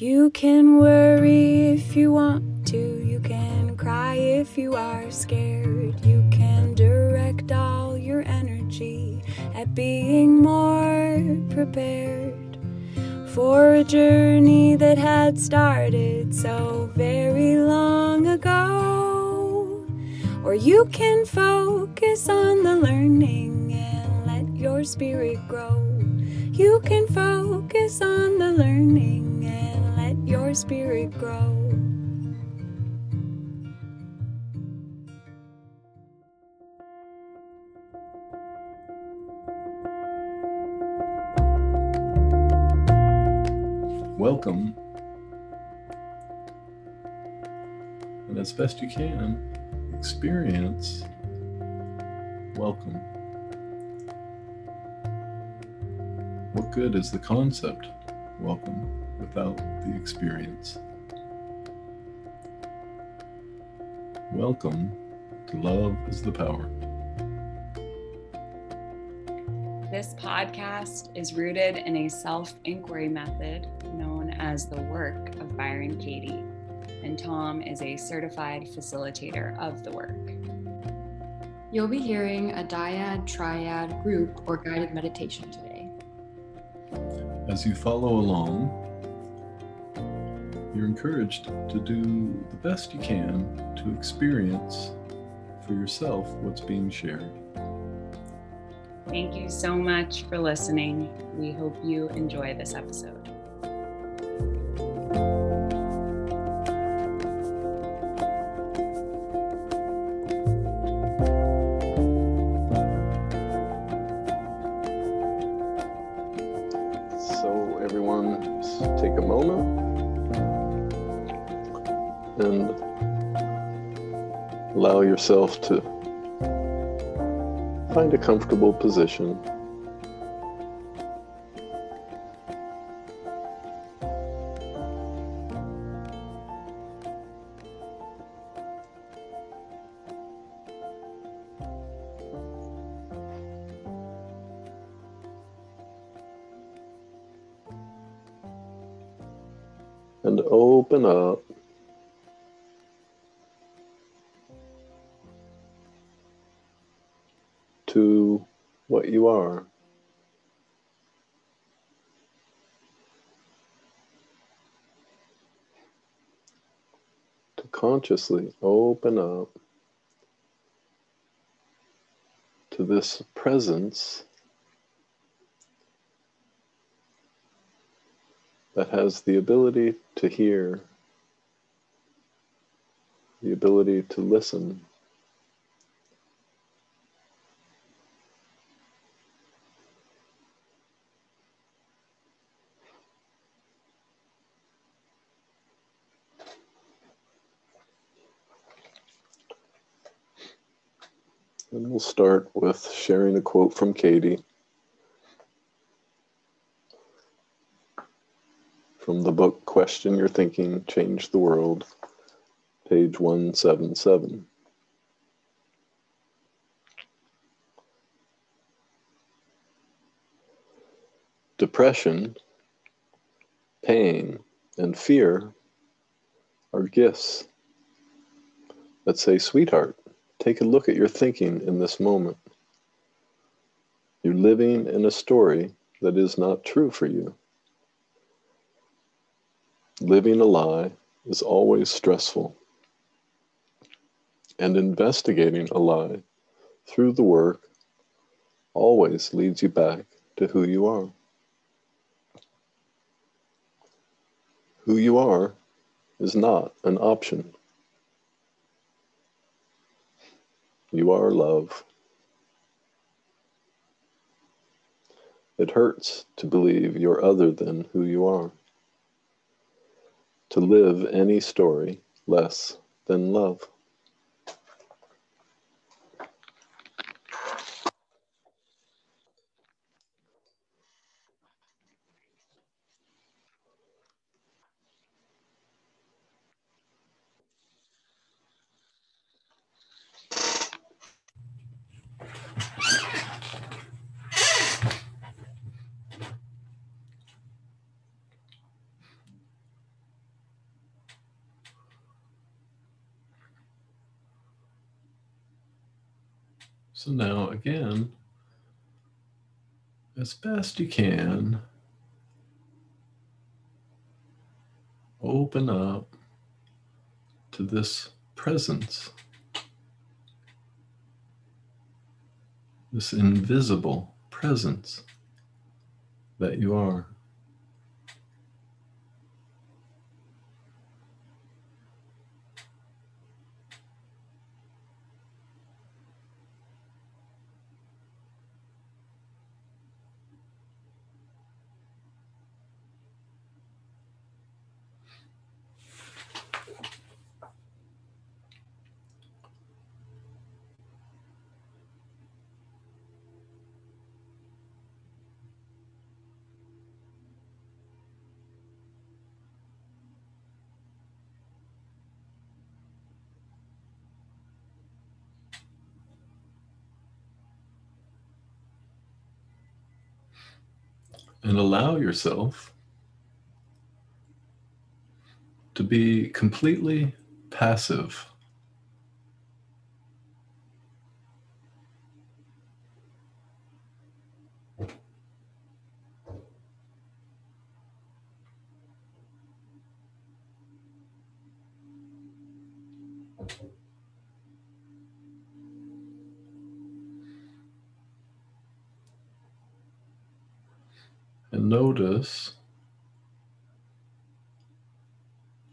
You can worry if you want to, you can cry if you are scared. You can direct all your energy at being more prepared for a journey that had started so very long ago. Or you can focus on the learning and let your spirit grow. You can focus on the learning your spirit grow. Welcome. And as best you can, experience welcome. What good is the concept welcome without the experience? Welcome to Love is the Power. This podcast is rooted in a self inquiry method known as the work of Byron Katie, and Tom is a certified facilitator of the work. You'll be hearing a dyad, triad, group, or guided meditation today. As you follow along, you're encouraged to do the best you can to experience for yourself what's being shared. Thank you so much for listening. We hope you enjoy this episode. Yourself to find a comfortable position. Consciously open up to this presence that has the ability to hear, the ability to listen. And we'll start with sharing a quote from Katie from the book Question Your Thinking, Change the World, page 177. Depression, pain, and fear are gifts that say, Sweetheart, take a look at your thinking in this moment. You're living in a story that is not true for you. Living a lie is always stressful, and investigating a lie through the work always leads you back to who you are. Who you are is not an option. You are love. It hurts to believe you're other than who you are. To live any story less than love. Now, again, as best you can, open up to this presence, this invisible presence that you are. And allow yourself to be completely passive. And notice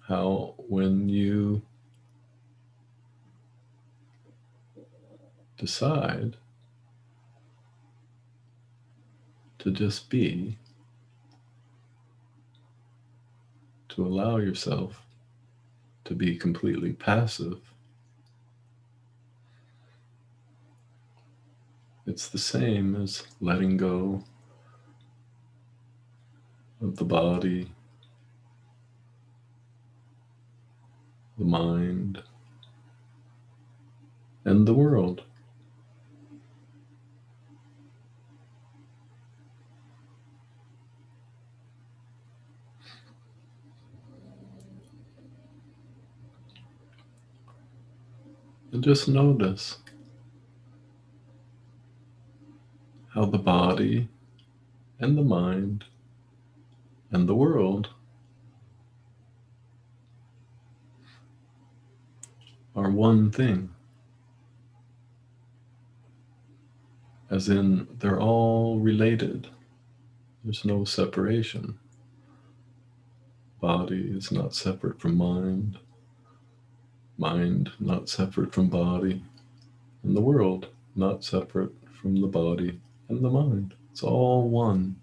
how when you decide to just be, to allow yourself to be completely passive, it's the same as letting go of the body, the mind, and the world. And just notice how the body and the mind and the world are one thing. As in, they're all related. There's no separation. Body is not separate from mind, mind not separate from body, and the world not separate from the body and the mind. It's all one.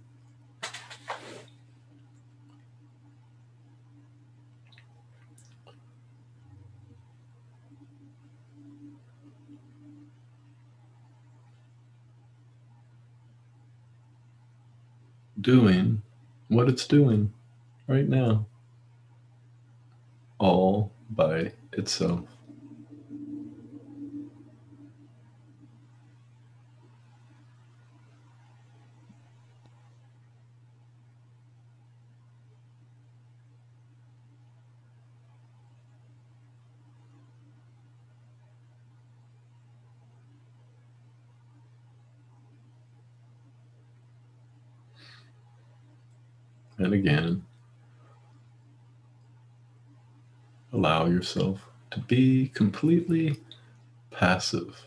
Doing what it's doing right now, all by itself. And again, allow yourself to be completely passive.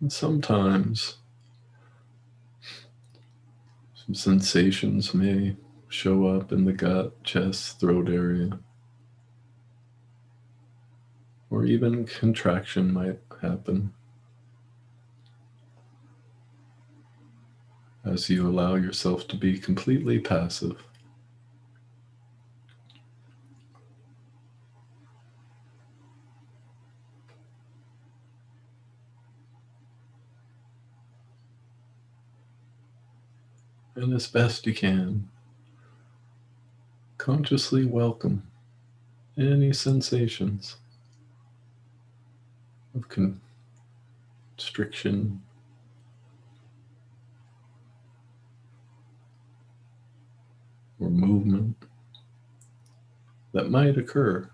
And sometimes some sensations may show up in the gut, chest, throat area. Or even contraction might happen as you allow yourself to be completely passive. And as best you can, consciously welcome any sensations of constriction, or movement that might occur.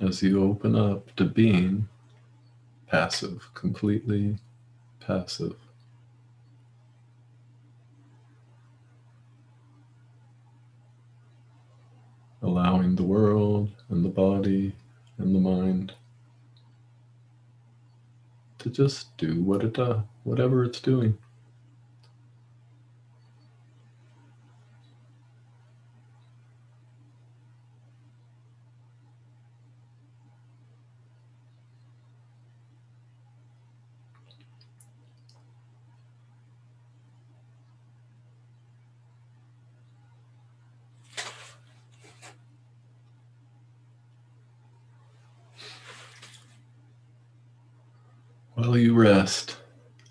As you open up to being passive, completely passive. Allowing the world and the body and the mind to just do what it does, whatever it's doing. You rest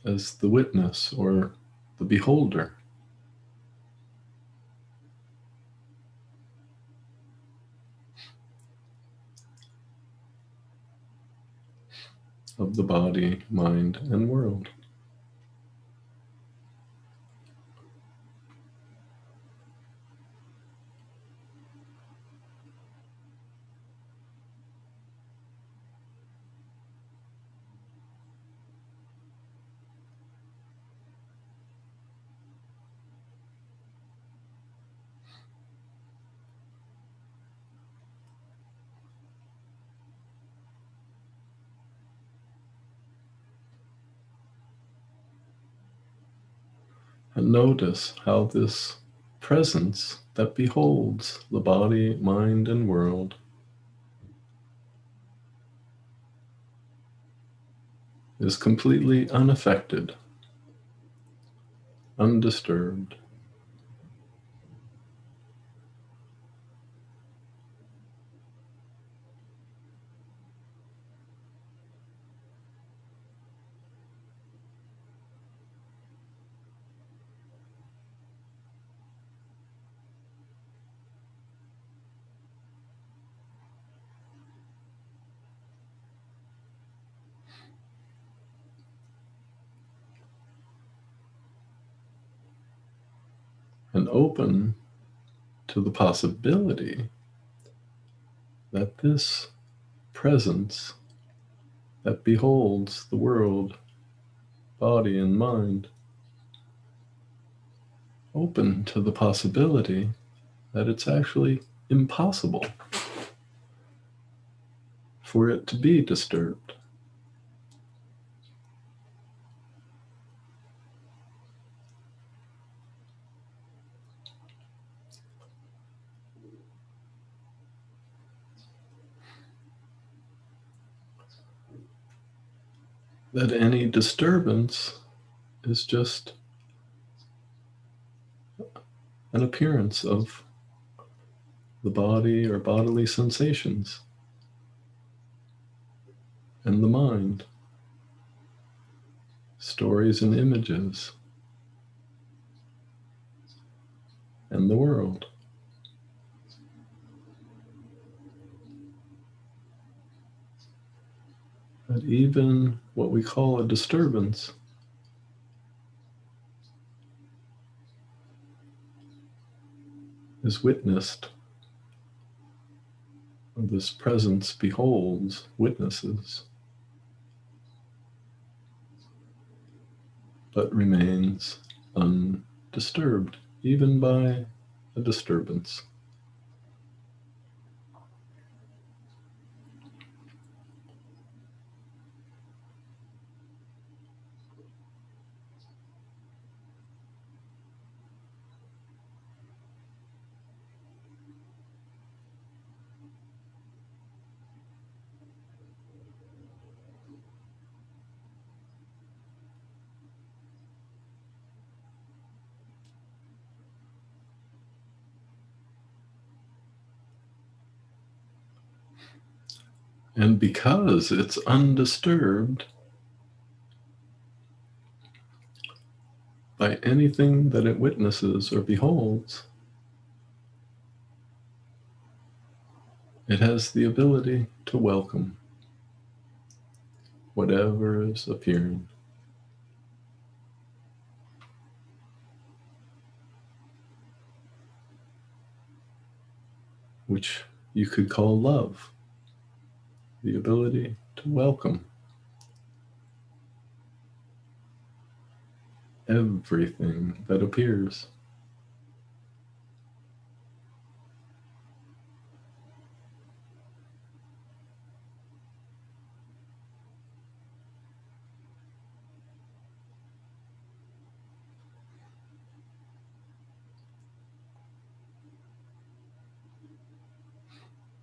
as the witness or the beholder. Of the body, mind, and world. And notice how this presence that beholds the body, mind, and world is completely unaffected, undisturbed. Open to the possibility that this presence that beholds the world, body, and mind, open to the possibility that it's actually impossible for it to be disturbed. That any disturbance is just an appearance of the body or bodily sensations and the mind, stories and images, and the world. But even what we call a disturbance is witnessed. This presence beholds, witnesses, but remains undisturbed, even by a disturbance. And because it's undisturbed by anything that it witnesses or beholds, it has the ability to welcome whatever is appearing. Which you could call love, the ability to welcome everything that appears.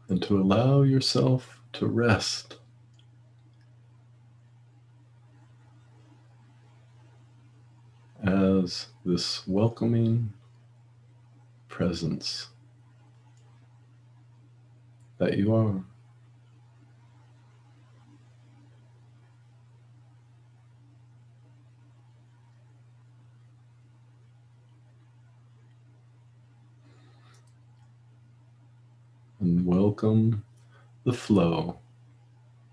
and to allow yourself to rest. As this welcoming presence that you are. and welcome the flow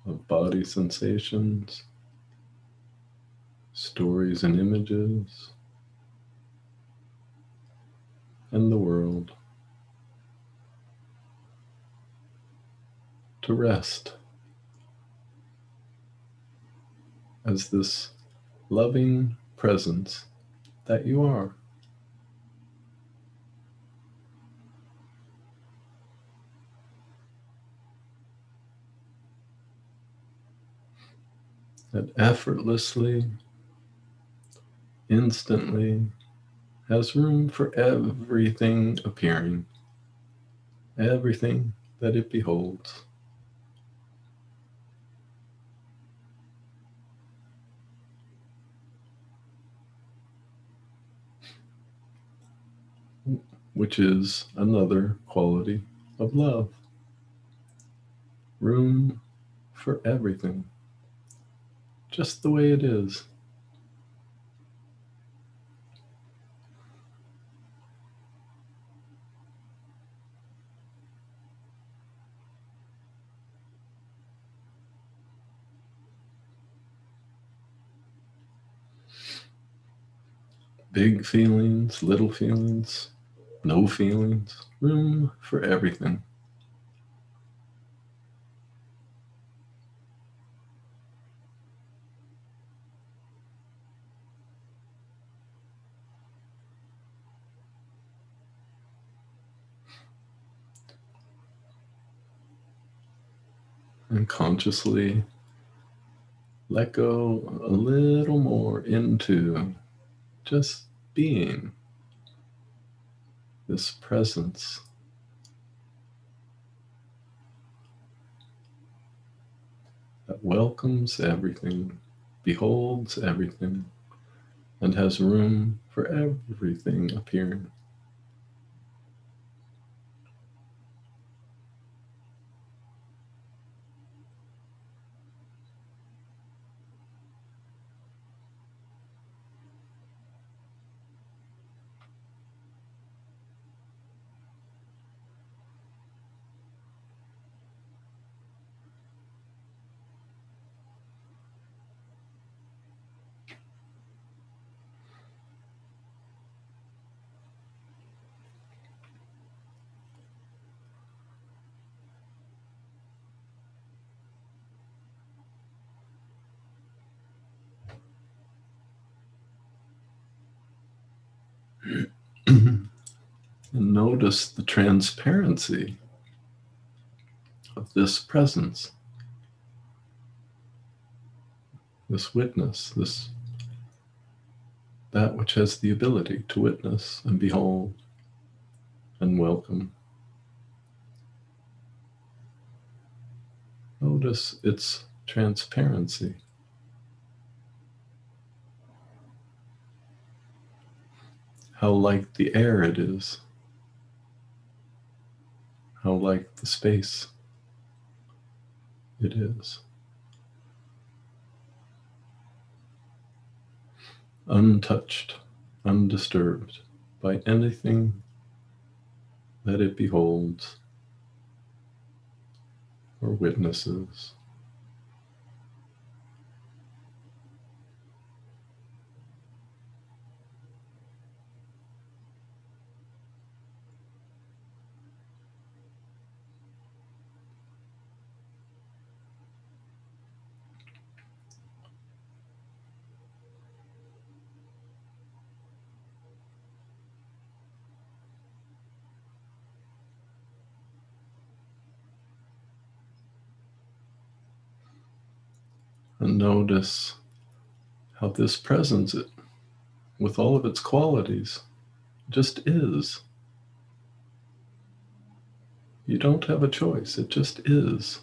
of body sensations, stories and images, and the world to rest as this loving presence that you are. That effortlessly, instantly has room for everything appearing, everything that it beholds. Which is another quality of love. Room for everything just the way it is. Big feelings, little feelings, no feelings, room for everything. And consciously let go a little more into just being this presence. That welcomes everything, beholds everything, and has room for everything appearing. and notice the transparency of this presence, this witness, this that which has the ability to witness and behold and welcome. Notice its transparency. how like the air it is, how like the space it is. Untouched, undisturbed by anything that it beholds or witnesses. And notice how this presence, it, with all of its qualities, just is. You don't have a choice, it just is.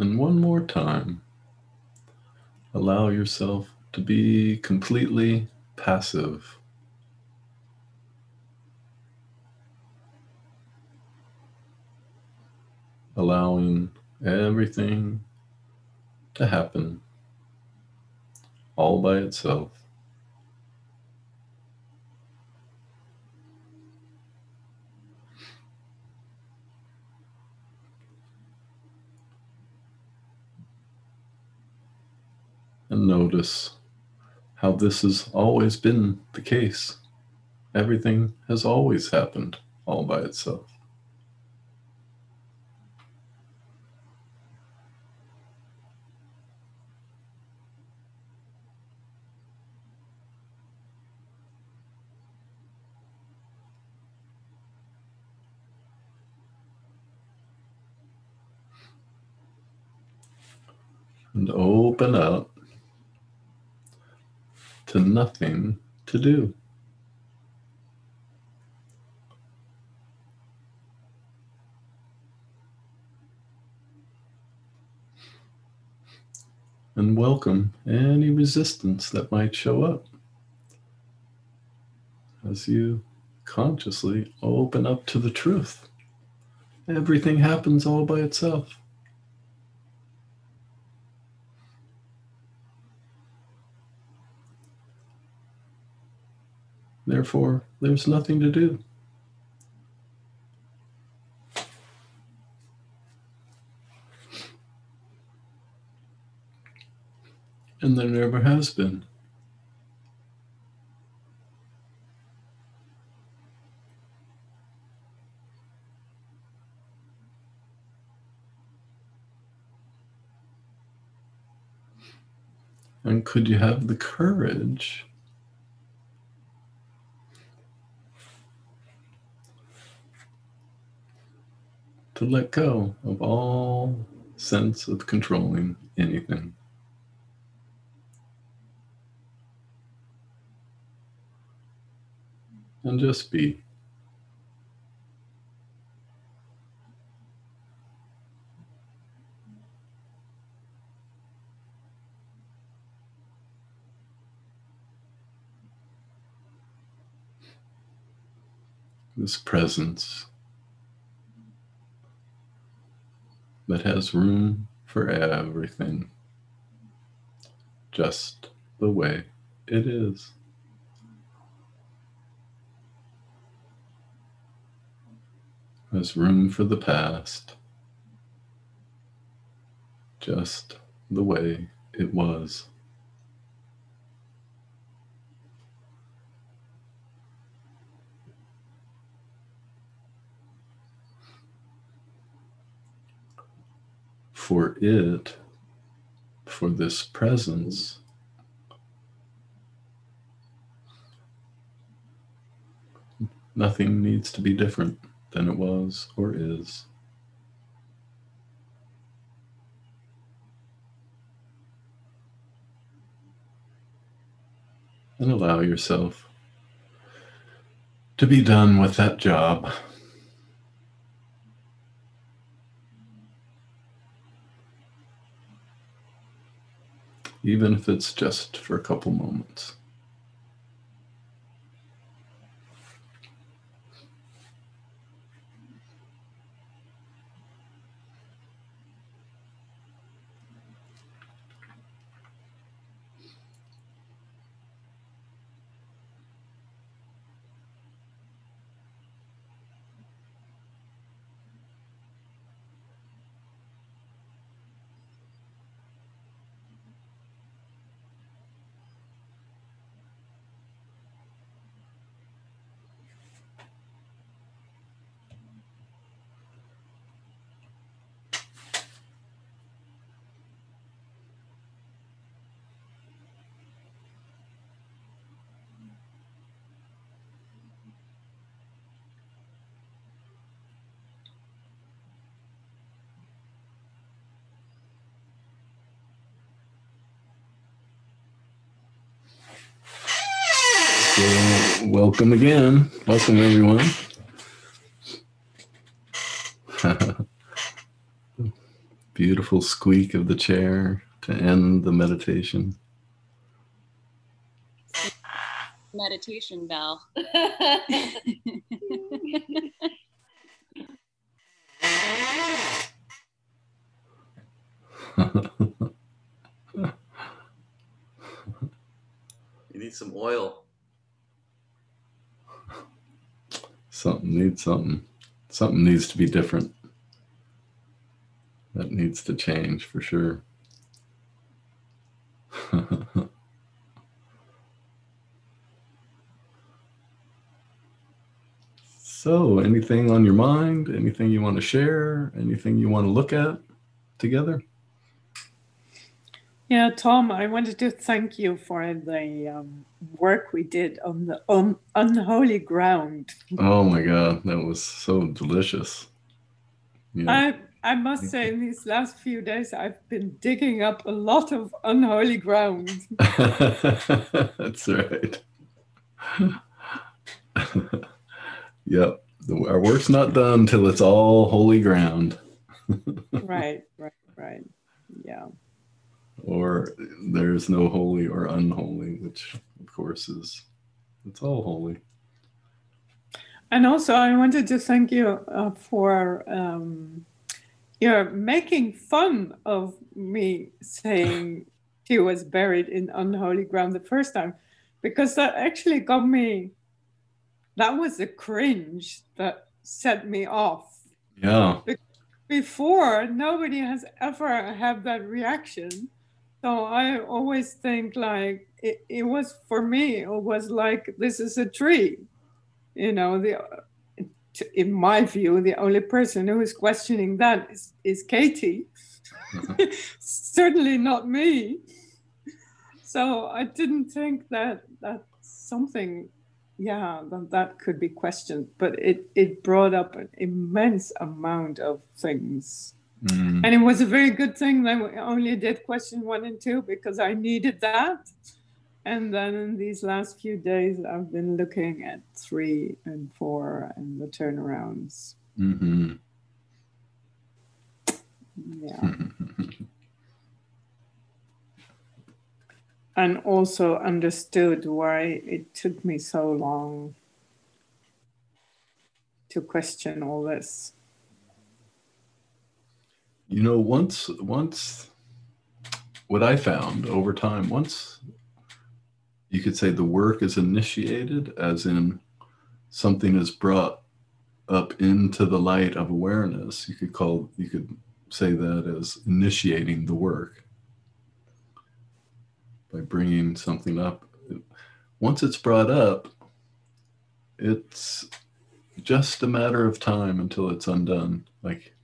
And one more time, allow yourself to be completely passive. Allowing everything to happen all by itself. And notice how this has always been the case. Everything has always happened all by itself. And open up to nothing to do. And welcome any resistance that might show up as you consciously open up to the truth. Everything happens all by itself. Therefore, there's nothing to do. And there never has been. And could you have the courage to let go of all sense of controlling anything. And just be. This presence that has room for everything, just the way it is. There's room for the past, just the way it was. For it, for this presence. Nothing needs to be different than it was or is. And allow yourself to be done with that job. Even if it's just for a couple moments. So, welcome again. Welcome, everyone. Beautiful squeak of the chair to end the meditation. Meditation bell. You need some oil. Something needs something. Something needs to be different. That needs to change for sure. so, anything on your mind? Anything you want to share? Anything you want to look at together? Yeah, Tom, I wanted to thank you for the um, work we did on the um, unholy ground. Oh my God, that was so delicious. Yeah. I I must say, in these last few days, I've been digging up a lot of unholy ground. That's right. yep. Our work's not done till it's all holy ground. right, right, right. Yeah. Or there's no holy or unholy, which of course is it's all holy. And also, I wanted to thank you uh, for um, you're making fun of me saying she was buried in unholy ground the first time, because that actually got me. That was the cringe that set me off. Yeah. Before, nobody has ever had that reaction. So I always think like it, it was for me, it was like this is a tree. You know, the in my view, the only person who is questioning that is, is Katie. Certainly not me. So I didn't think that that something, yeah, that, that could be questioned. But it, it brought up an immense amount of things. Mm, And it was a very good thing that we only did question one and two because I needed that. And then in these last few days, I've been looking at three and four and the turnarounds. mhm. Yeah. and also understood why it took me so long to question all this. You know, once once what I found over time, once you could say the work is initiated, as in something is brought up into the light of awareness, you could call you could say that as initiating the work by bringing something up. Once it's brought up, it's just a matter of time until it's undone. Like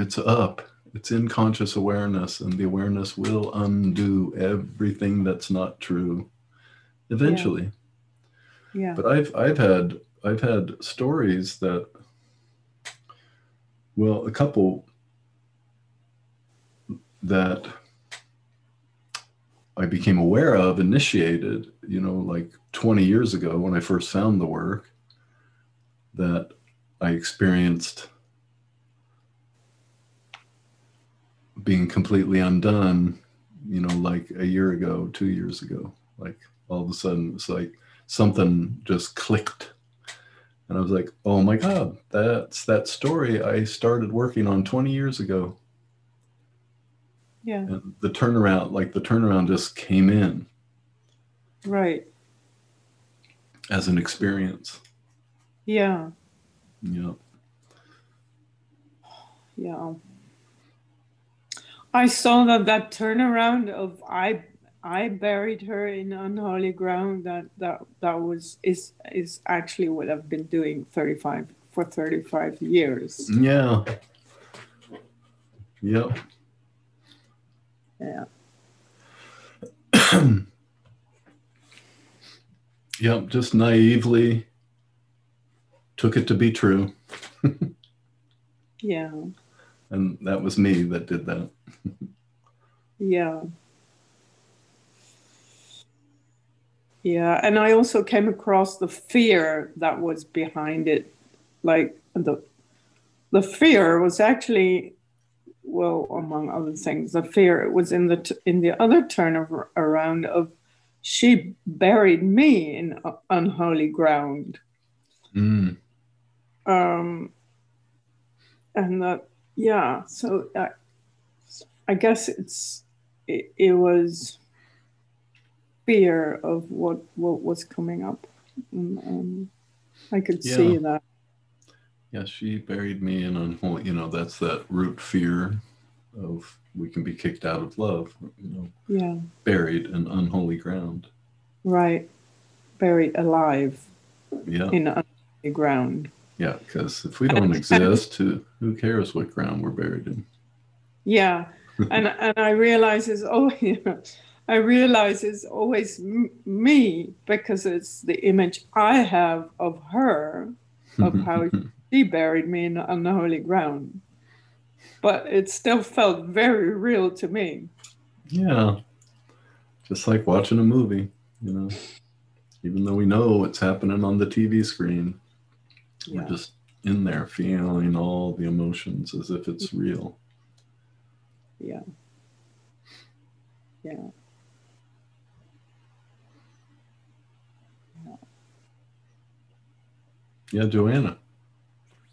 it's up. It's in conscious awareness and the awareness will undo everything that's not true eventually. Yeah. but i've i've had i've had stories that well a couple that i became aware of initiated you know like 20 years ago when i first found the work that i experienced being completely undone, you know, like a year ago, two years ago. Like all of a sudden, it's like something just clicked. And I was like, oh my God, that's that story I started working on 20 years ago. Yeah. And the turnaround, like the turnaround just came in Right. as an experience. Yeah. Yeah. Yeah. I saw that that turnaround of I I buried her in unholy ground that that that was is is actually what I've been doing 35 for 35 years. Yeah. Yep. Yeah. Yep. Just naively took it to be true. Yeah. And that was me that did that. Yeah. yeah, and I also came across the fear that was behind it. Like the the fear was actually well, among other things, the fear it was in the t- in the other turn of, around of she buried me in unholy ground. Mm. Um, and that yeah, so I, I guess it's it, it was fear of what what was coming up. And, um, I could Yeah. see that. Yeah, she buried me in unholy. You know, that's that root fear of we can be kicked out of love. You know, Yeah, buried in unholy ground. right. Buried alive Yeah, in unholy ground. yeah. Because if we don't exist, who who cares what ground we're buried in? Yeah, and and I realize it's oh yeah, I realize it's always m- me because it's the image I have of her of how she buried me in unholy ground. But it still felt very real to me. yeah, just like watching a movie. You know, even though we know what's happening on the TV screen, Yeah. we're just in there feeling all the emotions as if it's real. Yeah. Yeah. Yeah, Joanna.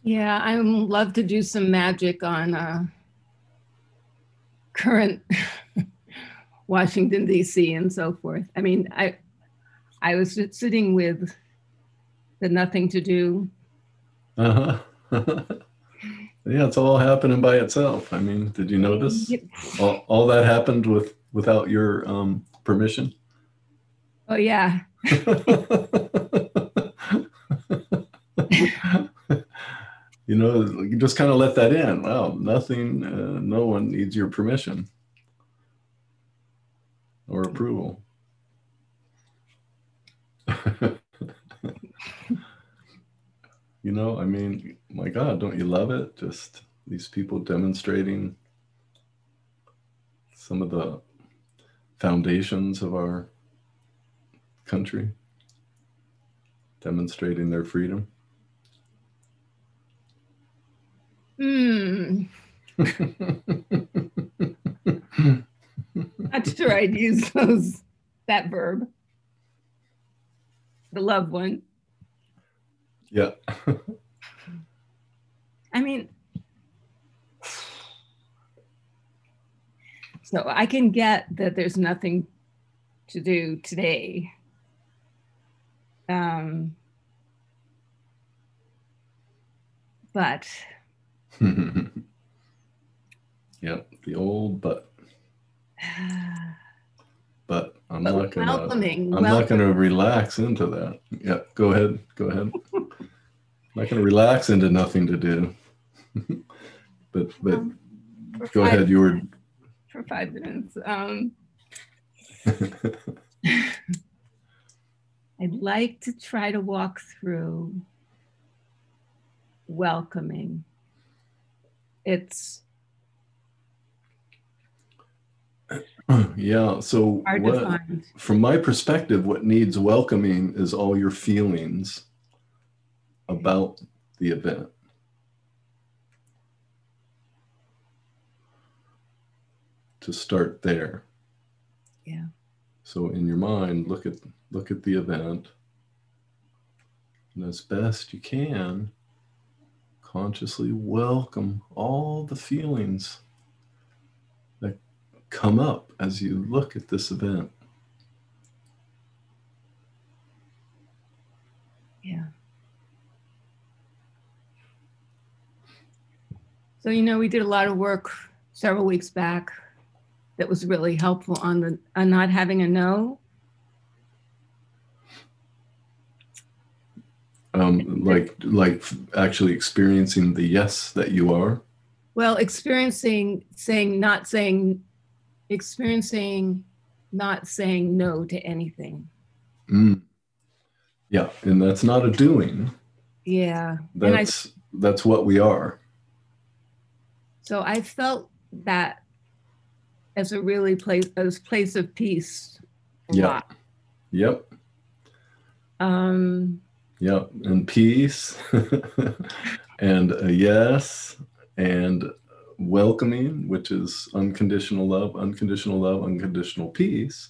Yeah, I would love to do some magic on uh, current Washington D.C. and so forth. I mean, I I was sitting with the nothing to do. Uh huh. yeah, it's all happening by itself. I mean, did you notice all, all that happened with without your um, permission? Oh yeah, you know, you just kind of let that in. Wow, nothing, uh, no one needs your permission or approval. you know, I mean, my God, don't you love it? Just these people demonstrating some of the foundations of our country, demonstrating their freedom. Hmm. I'm not sure I'd use those that verb. The loved one. yeah. I mean, so I can get that there's nothing to do today. Um, but yep, the old but. But I'm But not gonna. welcoming, I'm not gonna relax into that. Yeah, go ahead. Go ahead. I'm not gonna relax into nothing to do. But but um, go ahead. You were. for five minutes. Um, I'd like to try to walk through welcoming. It's yeah. So what, from my perspective, what needs welcoming is all your feelings about the event. To start there. Yeah. So in your mind, look at look at the event. And as best you can, consciously welcome all the feelings that come up as you look at this event. Yeah. So, you know, we did a lot of work several weeks back that was really helpful on the on not having a no. Um, like like actually experiencing the yes that you are. Well, experiencing saying not saying experiencing not saying no to anything. Mm. Yeah, and that's not a doing. Yeah. And I That's that's what we are. so I felt that as a really place as place of peace Yeah. Yep. Um, Yep, and peace, and a yes, and welcoming, which is unconditional love, unconditional love, unconditional peace.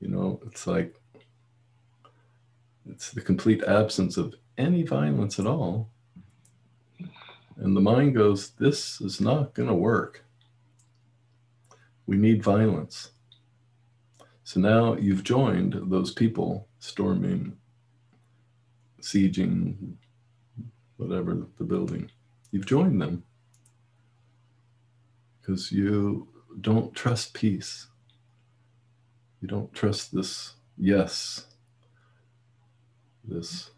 You know, it's like it's the complete absence of any violence at all. And the mind goes, This is not going to work. We need violence. So now you've joined those people storming, sieging, whatever the building. You've joined them because you don't trust peace. You don't trust this yes, this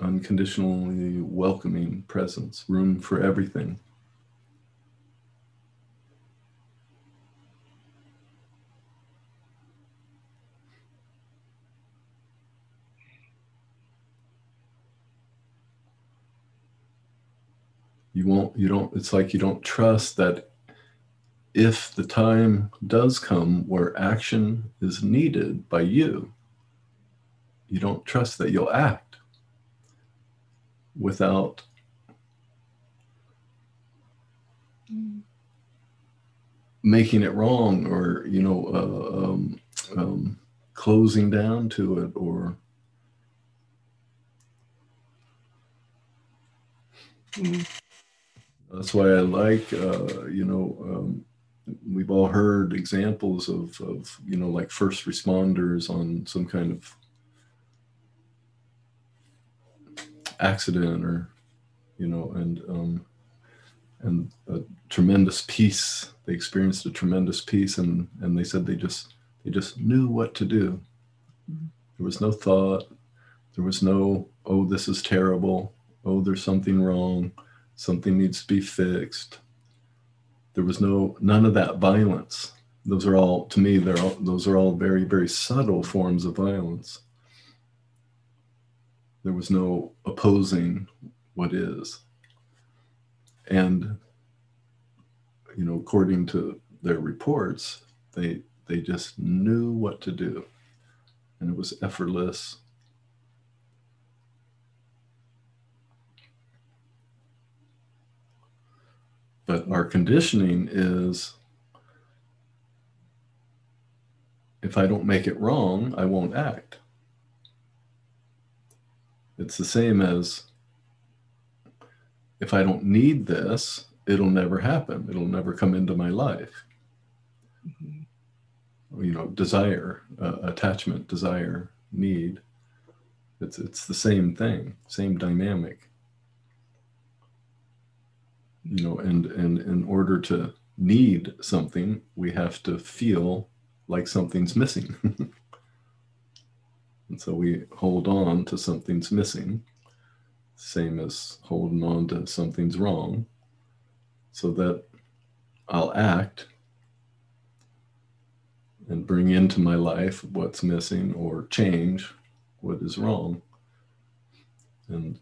unconditionally welcoming presence, room for everything. you won't you don't it's like you don't trust that if the time does come where action is needed by you you don't trust that you'll act without making it wrong or you know uh, um, um, closing down to it or mm. That's why I like, uh, you know, um, we've all heard examples of, of, you know, like first responders on some kind of accident or, you know, and, um, and a tremendous peace. They experienced a tremendous peace and, and they said they just, they just knew what to do. There was no thought. There was no, oh, this is terrible. Oh, there's something wrong something needs to be fixed. There was no none of that violence. Those are all to me. They're all, those are all very very subtle forms of violence. There was no opposing what is, and you know, according to their reports, they they just knew what to do, and it was effortless. But our conditioning is if I don't make it wrong, I won't act. It's the same as if I don't need this, it'll never happen. It'll never come into my life. Mm-hmm. You know, desire, uh, attachment, desire, need. It's it's the same thing, same dynamic you know and and in order to need something we have to feel like something's missing and so we hold on to something's missing same as holding on to something's wrong so that i'll act and bring into my life what's missing or change what is wrong. And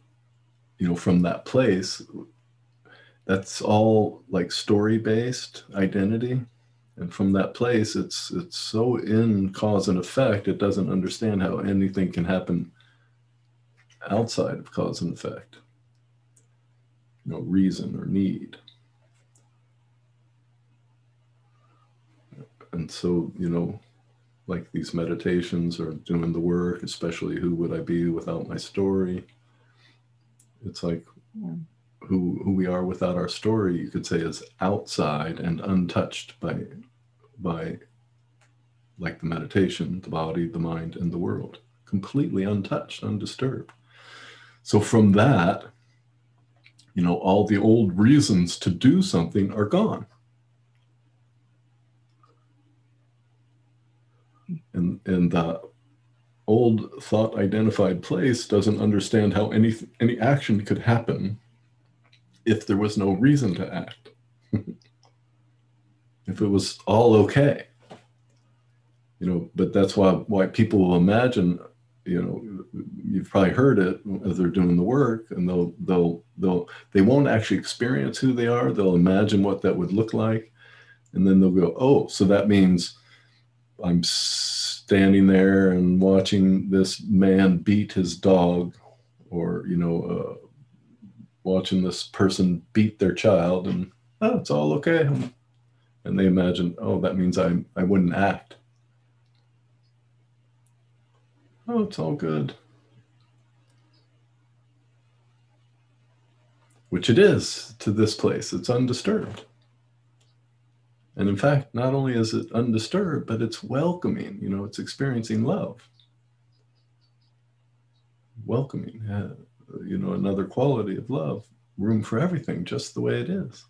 you know from that place that's all like story based identity and from that place it's it's so in cause and effect it doesn't understand how anything can happen outside of cause and effect. You know reason or need. And so you know like these meditations or doing the work especially who would i be without my story? It's like yeah. who who we are without our story you could say is outside and untouched by by like the meditation the body the mind and the world. Completely untouched undisturbed. So from that you know all the old reasons to do something are gone. And and the old thought identified place doesn't understand how any any action could happen if there was no reason to act, if it was all okay. You know, but that's why why people will imagine, you know, you've probably heard it as they're doing the work, and they'll they'll they'll they won't actually experience who they are. They'll imagine what that would look like, and then they'll go, oh, so that means I'm standing there and watching this man beat his dog or you know uh, watching this person beat their child and oh it's all okay and they imagine oh that means i i wouldn't act. Oh it's all good. Which it is to this place. It's undisturbed. And in fact, not only is it undisturbed, but it's welcoming, you know, it's experiencing love. Welcoming, uh, you know, another quality of love, room for everything just the way it is.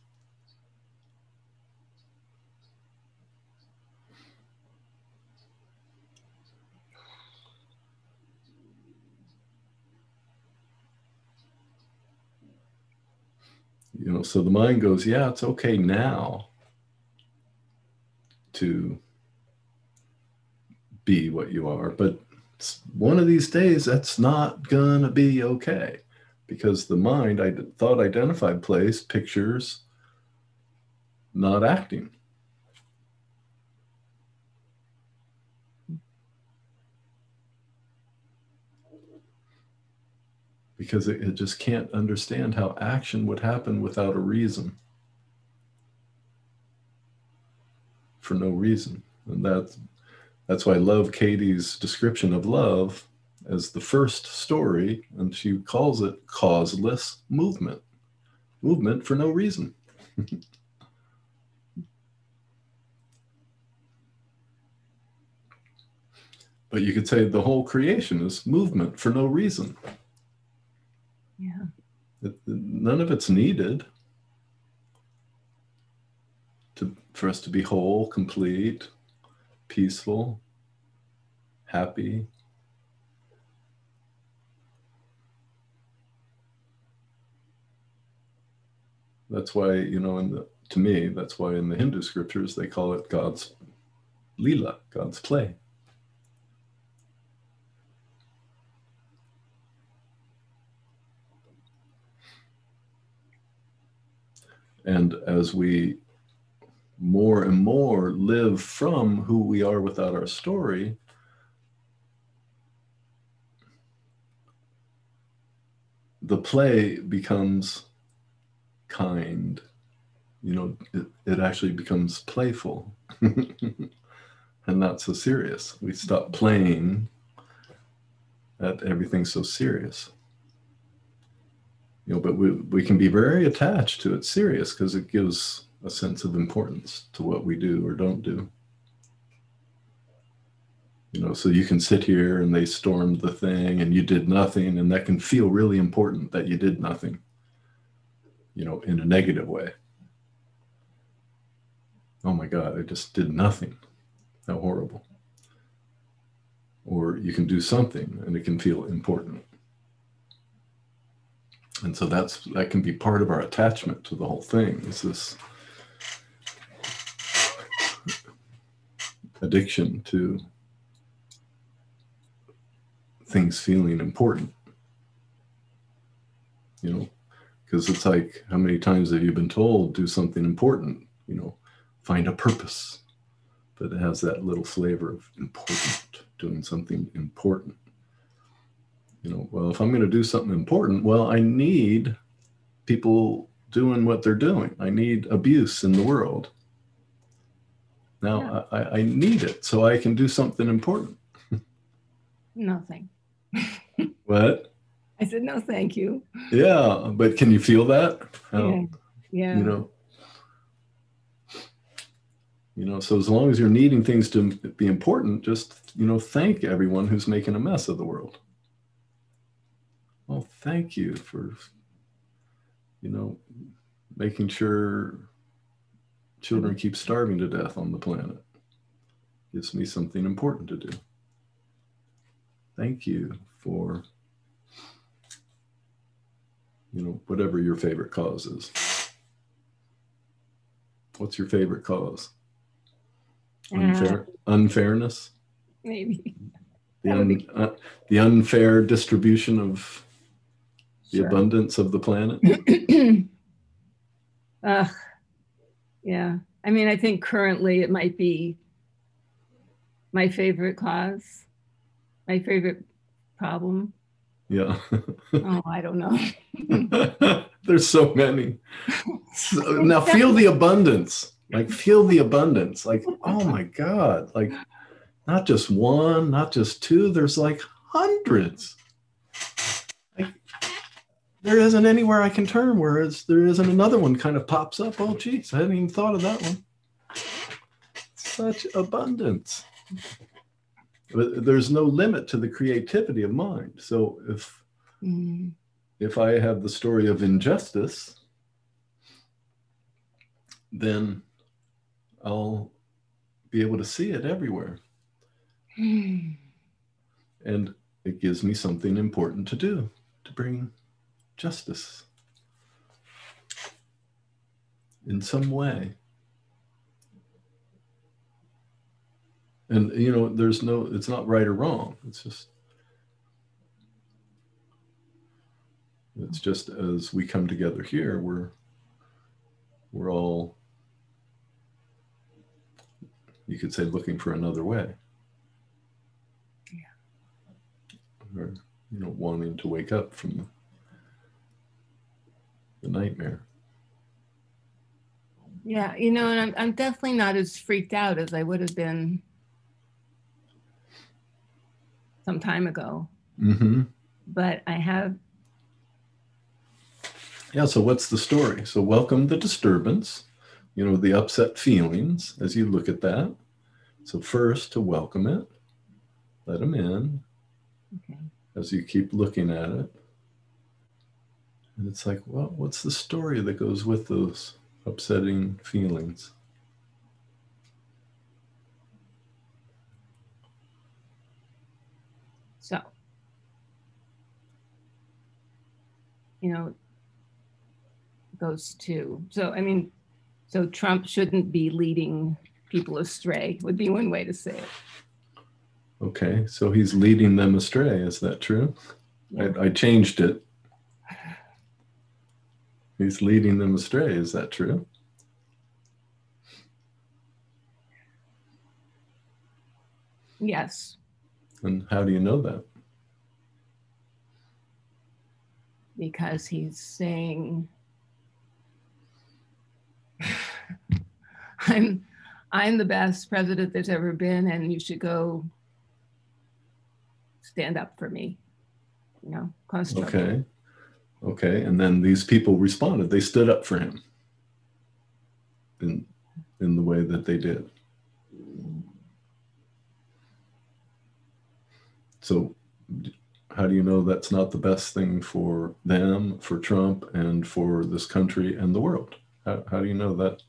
You know, so the mind goes, yeah, it's okay now to be what you are. But one of these days, that's not to be okay because the mind, I thought identified place, pictures not acting. Because it, it just can't understand how action would happen without a reason. for no reason. And that's that's why I love Katie's description of love as the first story, and she calls it causeless movement. Movement for no reason. but you could say the whole creation is movement for no reason. Yeah. It, none of it's needed to, for us to be whole, complete, peaceful, happy. That's why, you know, in the to me, that's why in the Hindu scriptures they call it God's lila, God's play. And as we more and more live from who we are without our story, the play becomes kind. You know, it, it actually becomes playful and not so serious. We stop playing at everything so serious. You know, but we, we can be very attached to it serious because it gives a sense of importance to what we do or don't do. You know, so you can sit here and they stormed the thing and you did nothing, and that can feel really important that you did nothing, you know, in a negative way. Oh my God, I just did nothing. How horrible. Or you can do something and it can feel important. And so that's that can be part of our attachment to the whole thing. Is this addiction to things feeling important. You know, because it's like, how many times have you been told do something important? You know, find a purpose, but it has that little flavor of important, doing something important. You know, well, if I'm going to do something important, well, I need people doing what they're doing. I need abuse in the world. Now yeah. I, I need it so I can do something important. Nothing. what? I said no, thank you. Yeah, but can you feel that? Yeah. yeah. You know. You know, so as long as you're needing things to be important, just you know, thank everyone who's making a mess of the world. Well, thank you for, you know, making sure children keep starving to death on the planet. Gives me something important to do. Thank you for, you know, whatever your favorite cause is. What's your favorite cause? Unfair, uh, unfairness? Maybe. The, un, uh, the unfair distribution of the sure. abundance of the planet? Ugh, yeah. I mean, I think currently it might be my favorite cause, my favorite problem. Yeah. oh, I don't know. There's so many. So, now feel the abundance. Like feel the abundance. Like, oh my God. Like not just one, not just two, there's like hundreds. There isn't anywhere I can turn where there isn't another one kind of pops up. Oh geez, I hadn't even thought of that one. Such abundance but there's no limit to the creativity of mind so if mm. if i have the story of injustice then i'll be able to see it everywhere mm. and it gives me something important to do to bring justice. In some way. And you know there's no it's not right or wrong. It's just it's just as we come together here we're we're all you could say looking for another way. Yeah. Or you know wanting to wake up from the nightmare yeah you know and i'm, I'm definitely not as freaked out as i would have been some time ago. Mm-hmm. But I have. Yeah, so what's the story? So, welcome the disturbance, you know, the upset feelings as you look at that. So, first to welcome it, let them in okay. as you keep looking at it. And it's like, well, what's the story that goes with those upsetting feelings? So, you know, goes to, so I mean, so Trump shouldn't be leading people astray, would be one way to say it. Okay, so he's leading them astray. Is that true? Yeah. I, I changed it. He's leading them astray. Is that true? Yes. And how do you know that? Because he's saying, I'm I'm the best president there's ever been, and you should go stand up for me. You know, Okay. Okay. And then these people responded. They stood up for him in in the way that they did. So, how do you know that's not the best thing for them, for Trump, and for this country and the world? How, how do you know that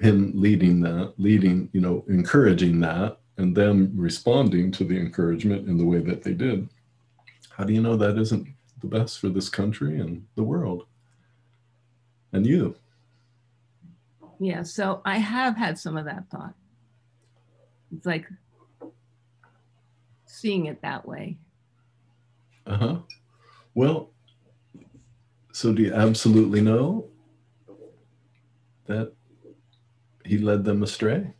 him leading that, leading, you know, encouraging that, and them responding to the encouragement in the way that they did? How do you know that isn't the best for this country and the world and you? Yeah, so I have had some of that thought. It's like, seeing it that way. Uh huh. Well, so do you absolutely know that he led them astray?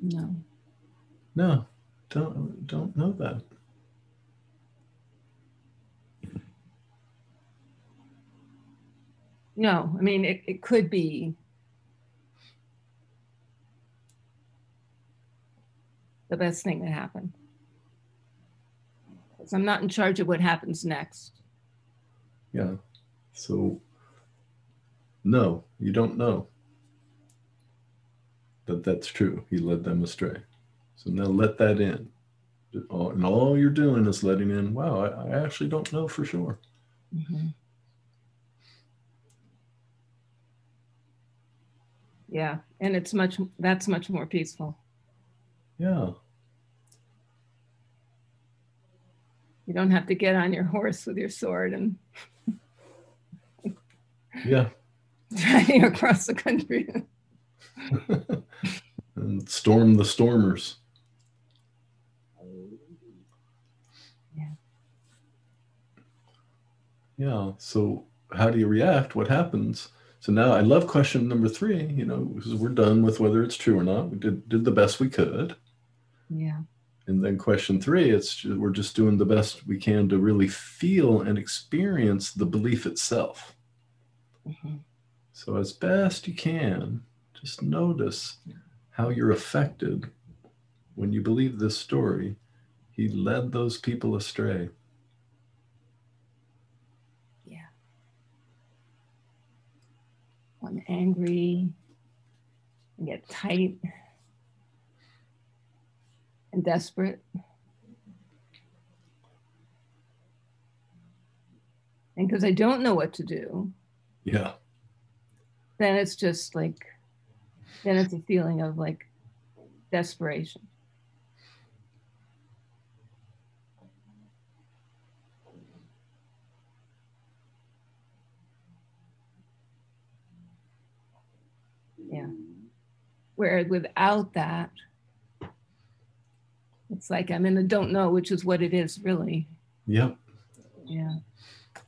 No. No, don't don't know that. No, I mean it, it could be the best thing that happened. Because I'm not in charge of what happens next. Yeah. So, no, you don't know that that's true. He led them astray. So now let that in. And all you're doing is letting in, wow, I, I actually don't know for sure. Mm-hmm. Yeah. And it's much, that's much more peaceful. Yeah. You don't have to get on your horse with your sword and yeah, driving across the country and storm the stormers. Yeah. Yeah. So how do you react? What happens? So now I love question number three, you know, because we're done with whether it's true or not. We did, did the best we could. Yeah. And then question three, it's we're just doing the best we can to really feel and experience the belief itself. Mm-hmm. So as best you can, just notice how you're affected when you believe this story. He led those people astray. I'm angry, I get tight and desperate. And because I don't know what to do. Yeah. Then it's just like, then it's a feeling of like desperation. Yeah. Whereas without that, it's like I'm in the don't know, which is what it is really. Yep. Yeah.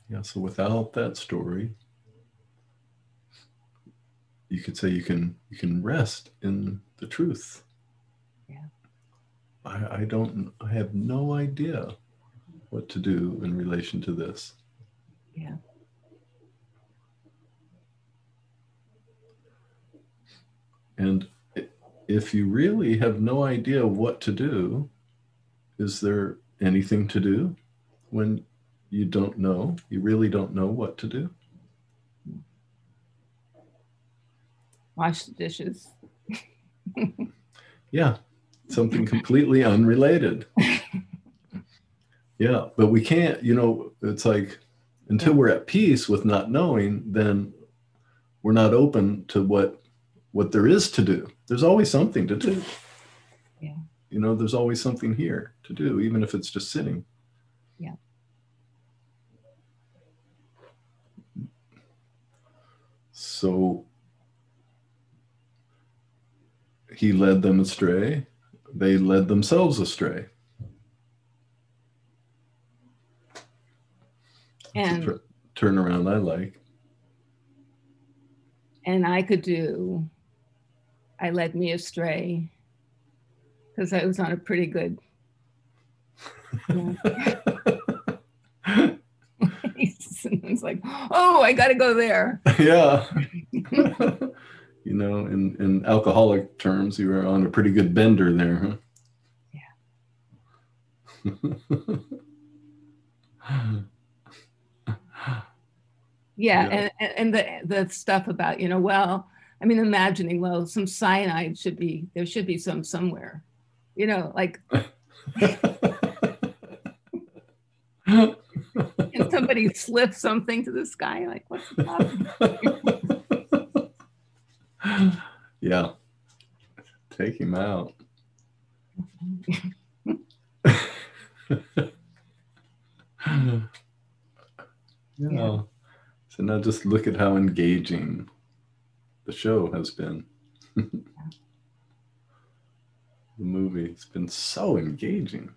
Yeah. So without that story, you could say you can you can rest in the truth. Yeah. I, I don't I have no idea what to do in relation to this. Yeah. And if you really have no idea what to do, is there anything to do when you don't know? You really don't know what to do? Wash the dishes. yeah, something completely unrelated. yeah, but we can't, you know, it's like until we're at peace with not knowing, then we're not open to what what there is to do. There's always something to do. Yeah. You know, there's always something here to do, even if it's just sitting. Yeah. So he led them astray. They led themselves astray. And turnaround I like. And I could do I led me astray because I was on a pretty good. it's like, oh, I got to go there. Yeah. you know, in, in alcoholic terms, you were on a pretty good bender there, huh? Yeah. yeah, and and the the stuff about you know well I mean, imagining, well, some cyanide should be, there should be some somewhere, you know, like. Can somebody slip something to the sky? Like, what's the problem? yeah. Take him out. yeah. yeah. So now just look at how engaging the show has been. the movie. It's been so engaging.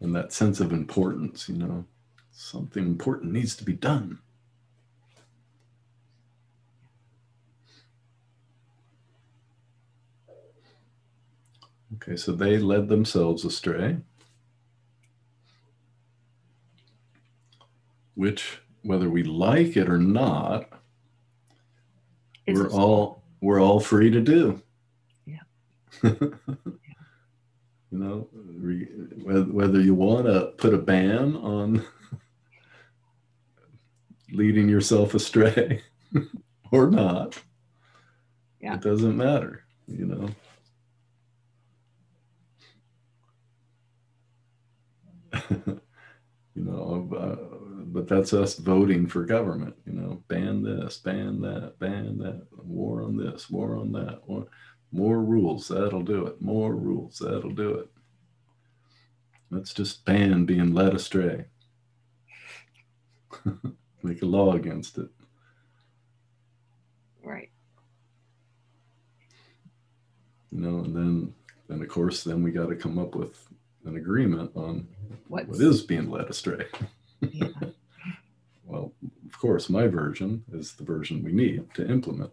And that sense of importance, you know, something important needs to be done. Okay, so they led themselves astray, which whether we like it or not, Is we're all we're all free to do. Yeah. you know, re, whether you want to put a ban on leading yourself astray or not, yeah. it doesn't matter. You know. you know, uh, but that's us voting for government. You know, ban this, ban that, ban that, war on this, war on that, war, more rules that'll do it, more rules that'll do it. Let's just ban being led astray. Make a law against it. Right. You know, and then, then of course, then we got to come up with an agreement on What's, what is being led astray. yeah. of course, my version is the version we need to implement.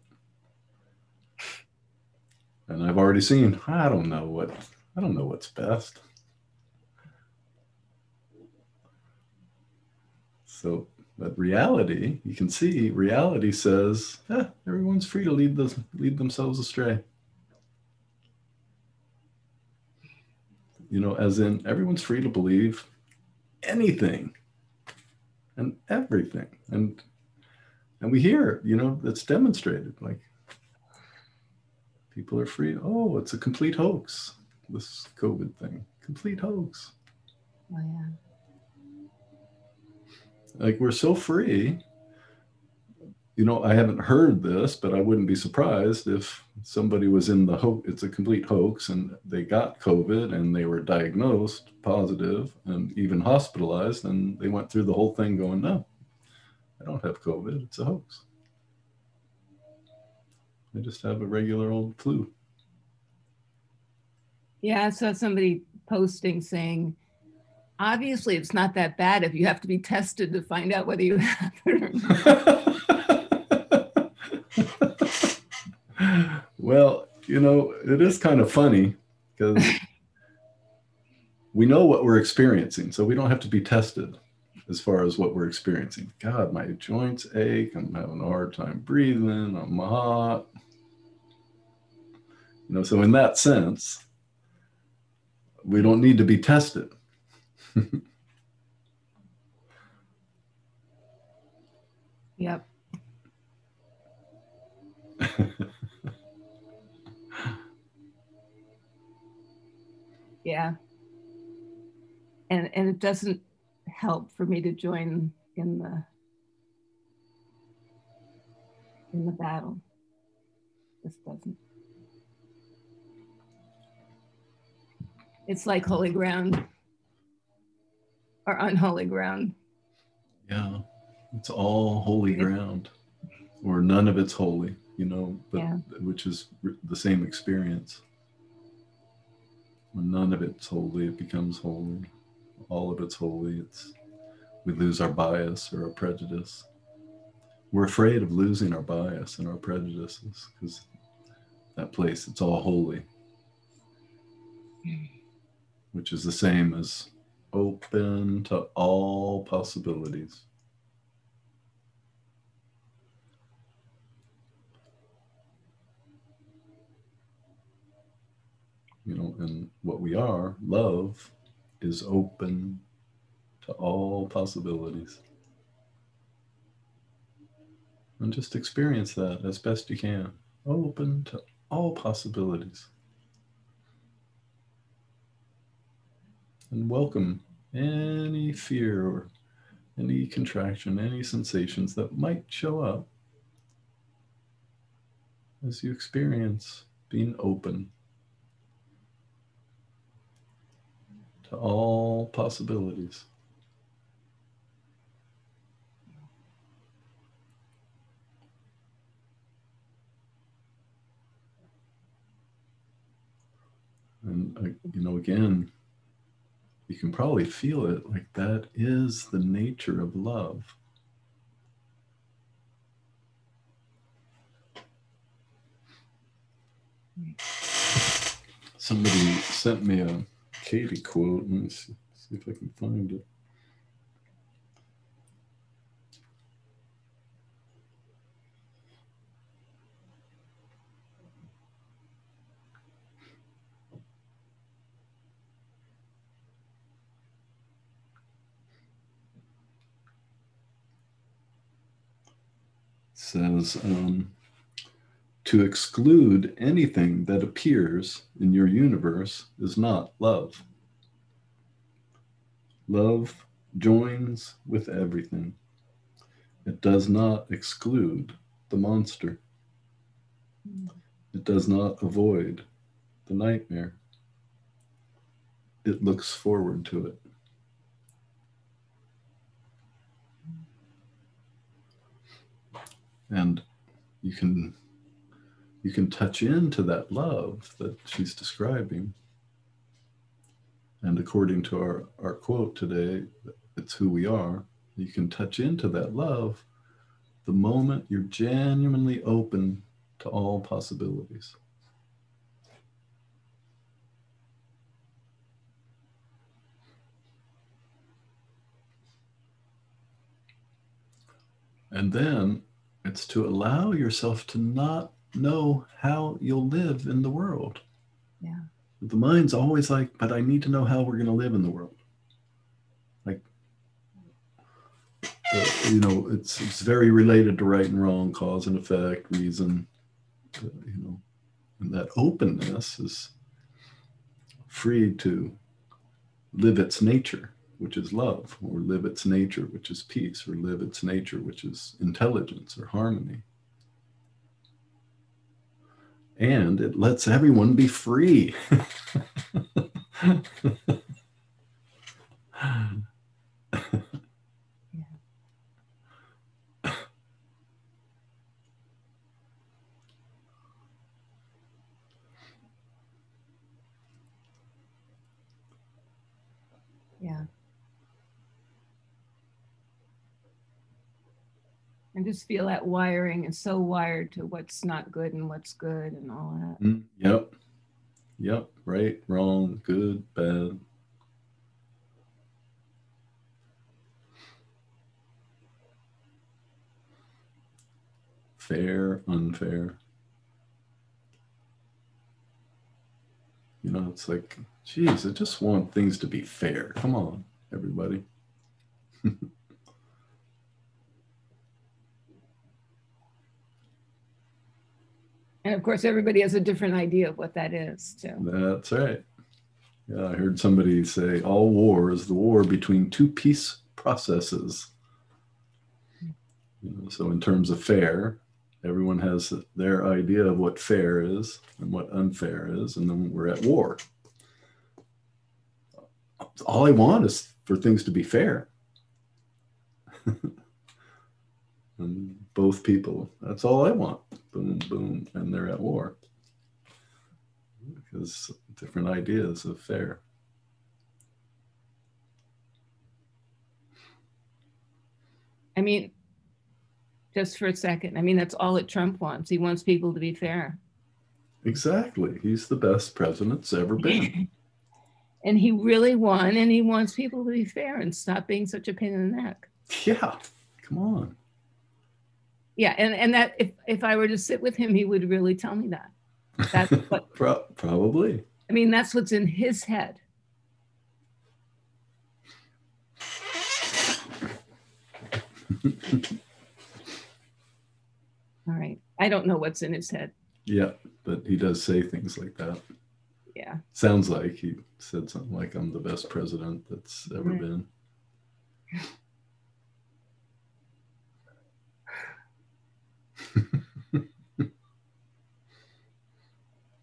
And I've already seen, I don't know what, I don't know what's best. So, but reality, you can see reality says, eh, everyone's free to lead, the, lead themselves astray. You know, as in everyone's free to believe anything and everything. And and we hear, you know, that's demonstrated. Like people are free. Oh, it's a complete hoax. This COVID thing, complete hoax. Oh yeah. Like we're so free. You know, I haven't heard this, but I wouldn't be surprised if somebody was in the hoax. It's a complete hoax, and they got COVID and they were diagnosed positive and even hospitalized, and they went through the whole thing going, "No, I don't have COVID. It's a hoax. I just have a regular old flu." Yeah, I saw somebody posting saying, obviously it's not that bad if you have to be tested to find out whether you have it or not. well, you know, it is kind of funny because we know what we're experiencing, so we don't have to be tested as far as what we're experiencing. God, my joints ache. I'm having a hard time breathing. I'm hot. You know, so in that sense, we don't need to be tested. yep. yeah. And and it doesn't help for me to join in the in the battle. This doesn't. It's like holy ground or unholy ground. Yeah, it's all holy ground, or none of it's holy, you know, but Yeah. which is the same experience. When none of it's holy, it becomes holy. All of it's holy. It's we lose our bias or our prejudice. We're afraid of losing our bias and our prejudices because that place, it's all holy, hmm. which is the same as open to all possibilities. You know, and what we are, love, is open to all possibilities. And just experience that as best you can. Open to all possibilities. And welcome any fear or any contraction, any sensations that might show up as you experience being open to all possibilities. And, uh, you know, again, you can probably feel it like that is the nature of love. Somebody sent me a Katie quote. Let me see, see if I can find it. says um, to exclude anything that appears in your universe is not love. Love joins with everything. It does not exclude the monster. It does not avoid the nightmare. It looks forward to it. and you can you can touch into that love that she's describing and according to our, our quote today it's who we are you can touch into that love the moment you're genuinely open to all possibilities. And then it's to allow yourself to not know how you'll live in the world. Yeah. The mind's always like, but I need to know how we're going to live in the world. Like, uh, you know, it's it's very related to right and wrong, cause and effect, reason. Uh, you know, and that openness is free to live its nature which is love, or live its nature, which is peace, or live its nature, which is intelligence or harmony. And it lets everyone be free. Yeah. I just feel that wiring is so wired to what's not good and what's good and all that. Mm, yep. Yep. Right, wrong, good, bad. Fair, unfair. You know, it's like, geez, I just want things to be fair. Come on, everybody. And of course, everybody has a different idea of what that is, too. That's right. Yeah, I heard somebody say all war is the war between two peace processes. You know, so, in terms of fair, everyone has their idea of what fair is and what unfair is, and then we're at war. All I want is for things to be fair. and both people, that's all I want boom, boom, and they're at war because different ideas of fair. I mean, just for a second, I mean, that's all that Trump wants. He wants people to be fair. Exactly. He's the best president's ever been. and he really won, and he wants people to be fair and stop being such a pain in the neck. Yeah, come on yeah and and that if if i were to sit with him he would really tell me that. That's what Pro- probably. I mean that's what's in his head. All right. I don't know what's in his head. Yeah but he does say things like that. Yeah. Sounds like he said something like i'm the best president that's ever mm-hmm. been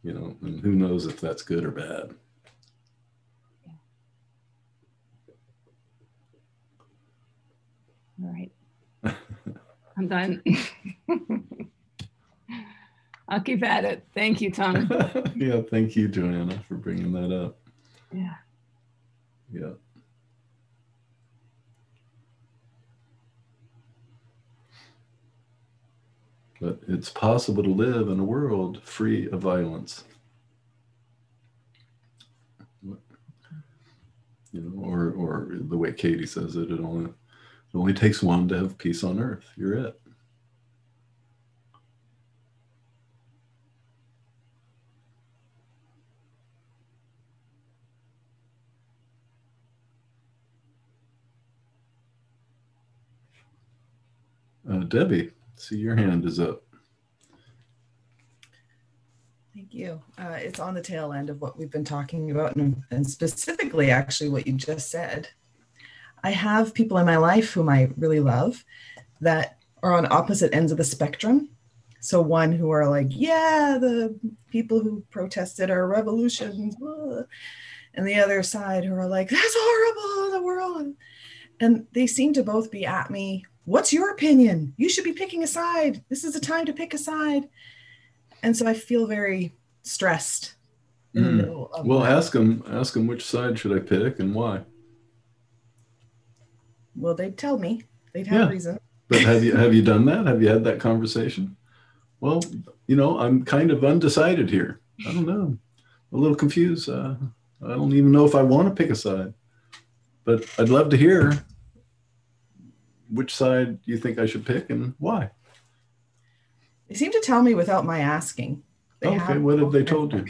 you know, and who knows if that's good or bad. All right. I'm done. I'll keep at it. Thank you, Tom. yeah, thank you, Joanna, for bringing that up. Yeah. Yeah. But it's possible to live in a world free of violence. You know, or or the way Katie says it, it only it only takes one to have peace on earth. You're it. Uh, Debbie. See, your hand is up. Thank you. Uh, it's on the tail end of what we've been talking about, and, and specifically, actually, what you just said. I have people in my life whom I really love that are on opposite ends of the spectrum. So, one who are like, yeah, the people who protested our revolutions, and the other side who are like, that's horrible the world. And they seem to both be at me what's your opinion? You should be picking a side. This is a time to pick a side. And so I feel very stressed. Mm. well, that. ask them, ask them which side should I pick and why. Well, they'd tell me. They'd have yeah, reason. but have you have you done that? Have you had that conversation? Well, you know, I'm kind of undecided here. I don't know. a little confused. Uh, I don't even know if I want to pick a side, but I'd love to hear which side do you think I should pick and why. They seem to tell me without my asking. They okay, what have they told you?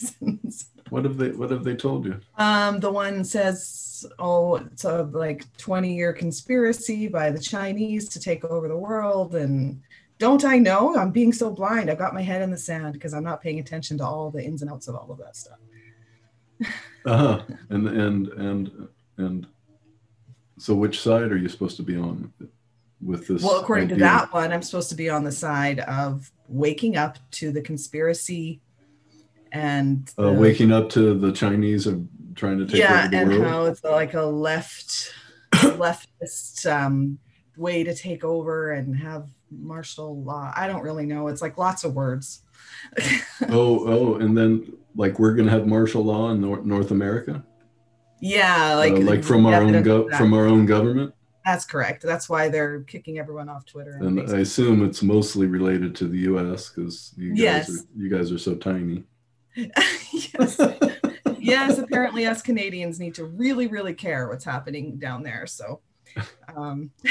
reasons. What have they What have they told you? Um, the one says, "Oh, it's a like twenty-year conspiracy by the Chinese to take over the world," and don't I know? I'm being so blind. I've got my head in the sand because I'm not paying attention to all the ins and outs of all of that stuff. Uh huh. And and and and so, which side are you supposed to be on with this? Well, according to that one, I'm supposed to be on the side of waking up to the conspiracy and uh, waking up to the Chinese are trying to take yeah, over the and world. how it's like a left leftist um, way to take over and have martial law. I don't really know. It's like lots of words. oh, oh, and then like we're gonna have martial law in North America, yeah, like uh, like from our own go- from our own government. That's correct. That's why they're kicking everyone off Twitter. And And I assume it's mostly related to the U.S. because you guys Yes. are you guys are so tiny. yes. yes, apparently us Canadians need to really, really care what's happening down there. So, um,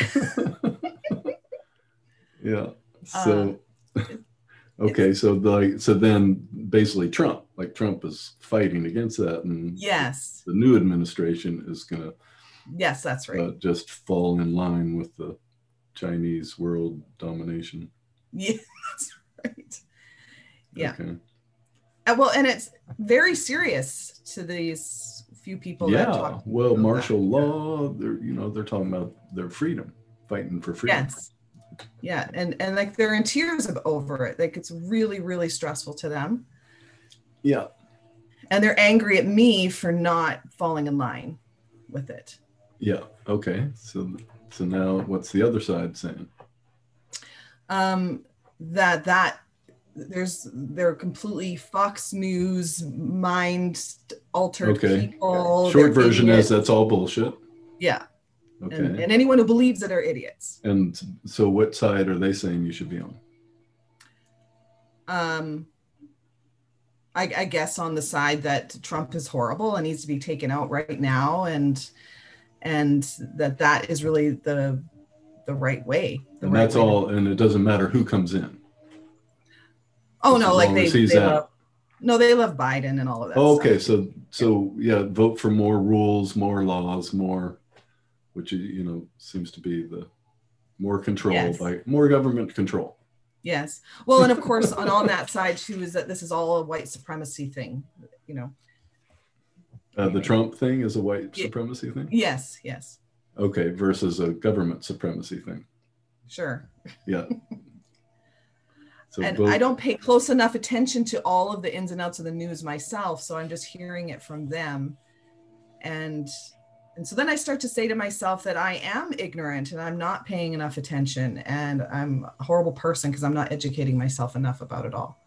Yeah. Uh, Okay. So like, so then basically Trump, like Trump is fighting against that, and yes, the new administration is gonna yes, that's right. uh, just fall in line with the Chinese world domination. yeah, that's right. Yeah. Okay. Uh, well, and it's very serious to these few people. that Yeah. Well, martial that. law. They're you know they're talking about their freedom, fighting for freedom. Yes. Yeah, and and like they're in tears over it. Like it's really, really stressful to them, Yeah. and they're angry at me for not falling in line with it. Yeah. Okay. So so now what's the other side saying? um, that that there's they're completely Fox News mind altered Okay. people. Short version is that's all bullshit. yeah, Okay. and, and anyone who believes it are idiots. And so, what side are they saying you should be on? Um, I, I guess on the side that Trump is horrible and needs to be taken out right now, and and that that is really the the right way. The And right that's way to- all. And it doesn't matter who comes in. oh no, like they, they love, no, they love Biden and all of that. Oh, okay. stuff. So, so yeah, vote for more rules, more laws, more, which you know seems to be the more control Yes. by more government control. Yes. Well, and of course, on, on that side too, is that this is all a white supremacy thing, you know? Uh, the Trump thing is a white supremacy thing. Yes, yes, Okay, versus a government supremacy thing. sure. Yeah. So and vote- I don't pay close enough attention to all of the ins and outs of the news myself, so I'm just hearing it from them. And and so then I start to say to myself that I am ignorant and I'm not paying enough attention and I'm a horrible person because I'm not educating myself enough about it all.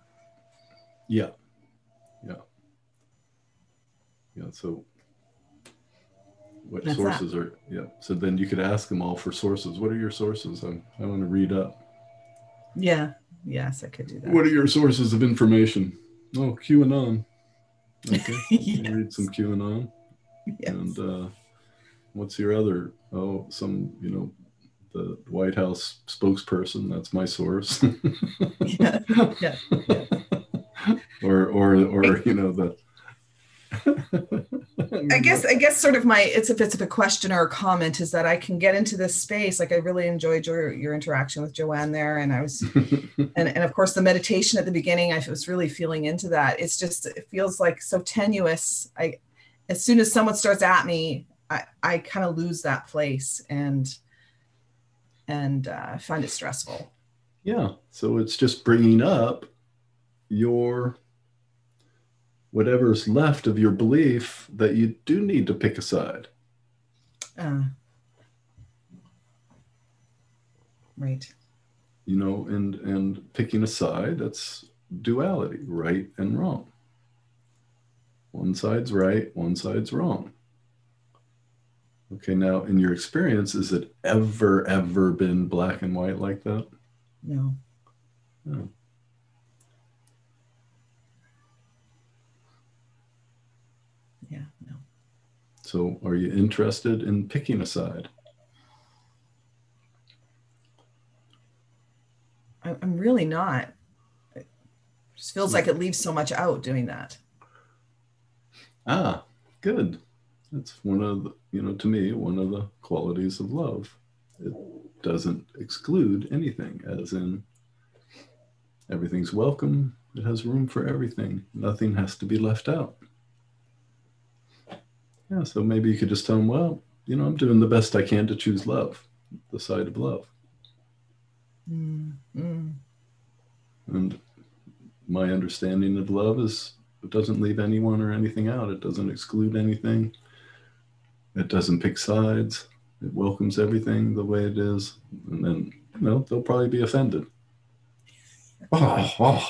Yeah. Yeah. Yeah. So what That's that. sources are, yeah. So then you could ask them all for sources. What are your sources? I, I want to read up. Yeah. Yes, I could do that. What are your sources of information? Oh, QAnon. Okay. Yes. Read some QAnon. Yes. And uh, what's your other? Oh, some, you know, the White House spokesperson. That's my source. yeah. Yeah. or, or, or, you know, the. I guess I guess sort of my it's if it's a question or a comment is that I can get into this space. Like I really enjoyed your your interaction with Joanne there, and I was and and of course the meditation at the beginning. I was really feeling into that. It's just it feels like so tenuous. I as soon as someone starts at me, I I kind of lose that place and and uh, find it stressful. Yeah. So it's just bringing up your whatever's left of your belief that you do need to pick a side. Uh, right. You know, and and picking a side that's duality, right and wrong. One side's right, one side's wrong. Okay, now in your experience, has it ever, ever been black and white like that? No. No. Yeah, no. So are you interested in picking a side? I'm really not. It just feels like it leaves so much out doing that. Ah, good. That's one of the, you know, to me, one of the qualities of love. It doesn't exclude anything, as in everything's welcome. It has room for everything. Nothing has to be left out. Yeah, so maybe you could just tell them, well, you know, I'm doing the best I can to choose love, the side of love. Mm, mm. And my understanding of love is it doesn't leave anyone or anything out. It doesn't exclude anything. It doesn't pick sides. It welcomes everything the way it is. And then, you know, they'll probably be offended. Oh, oh.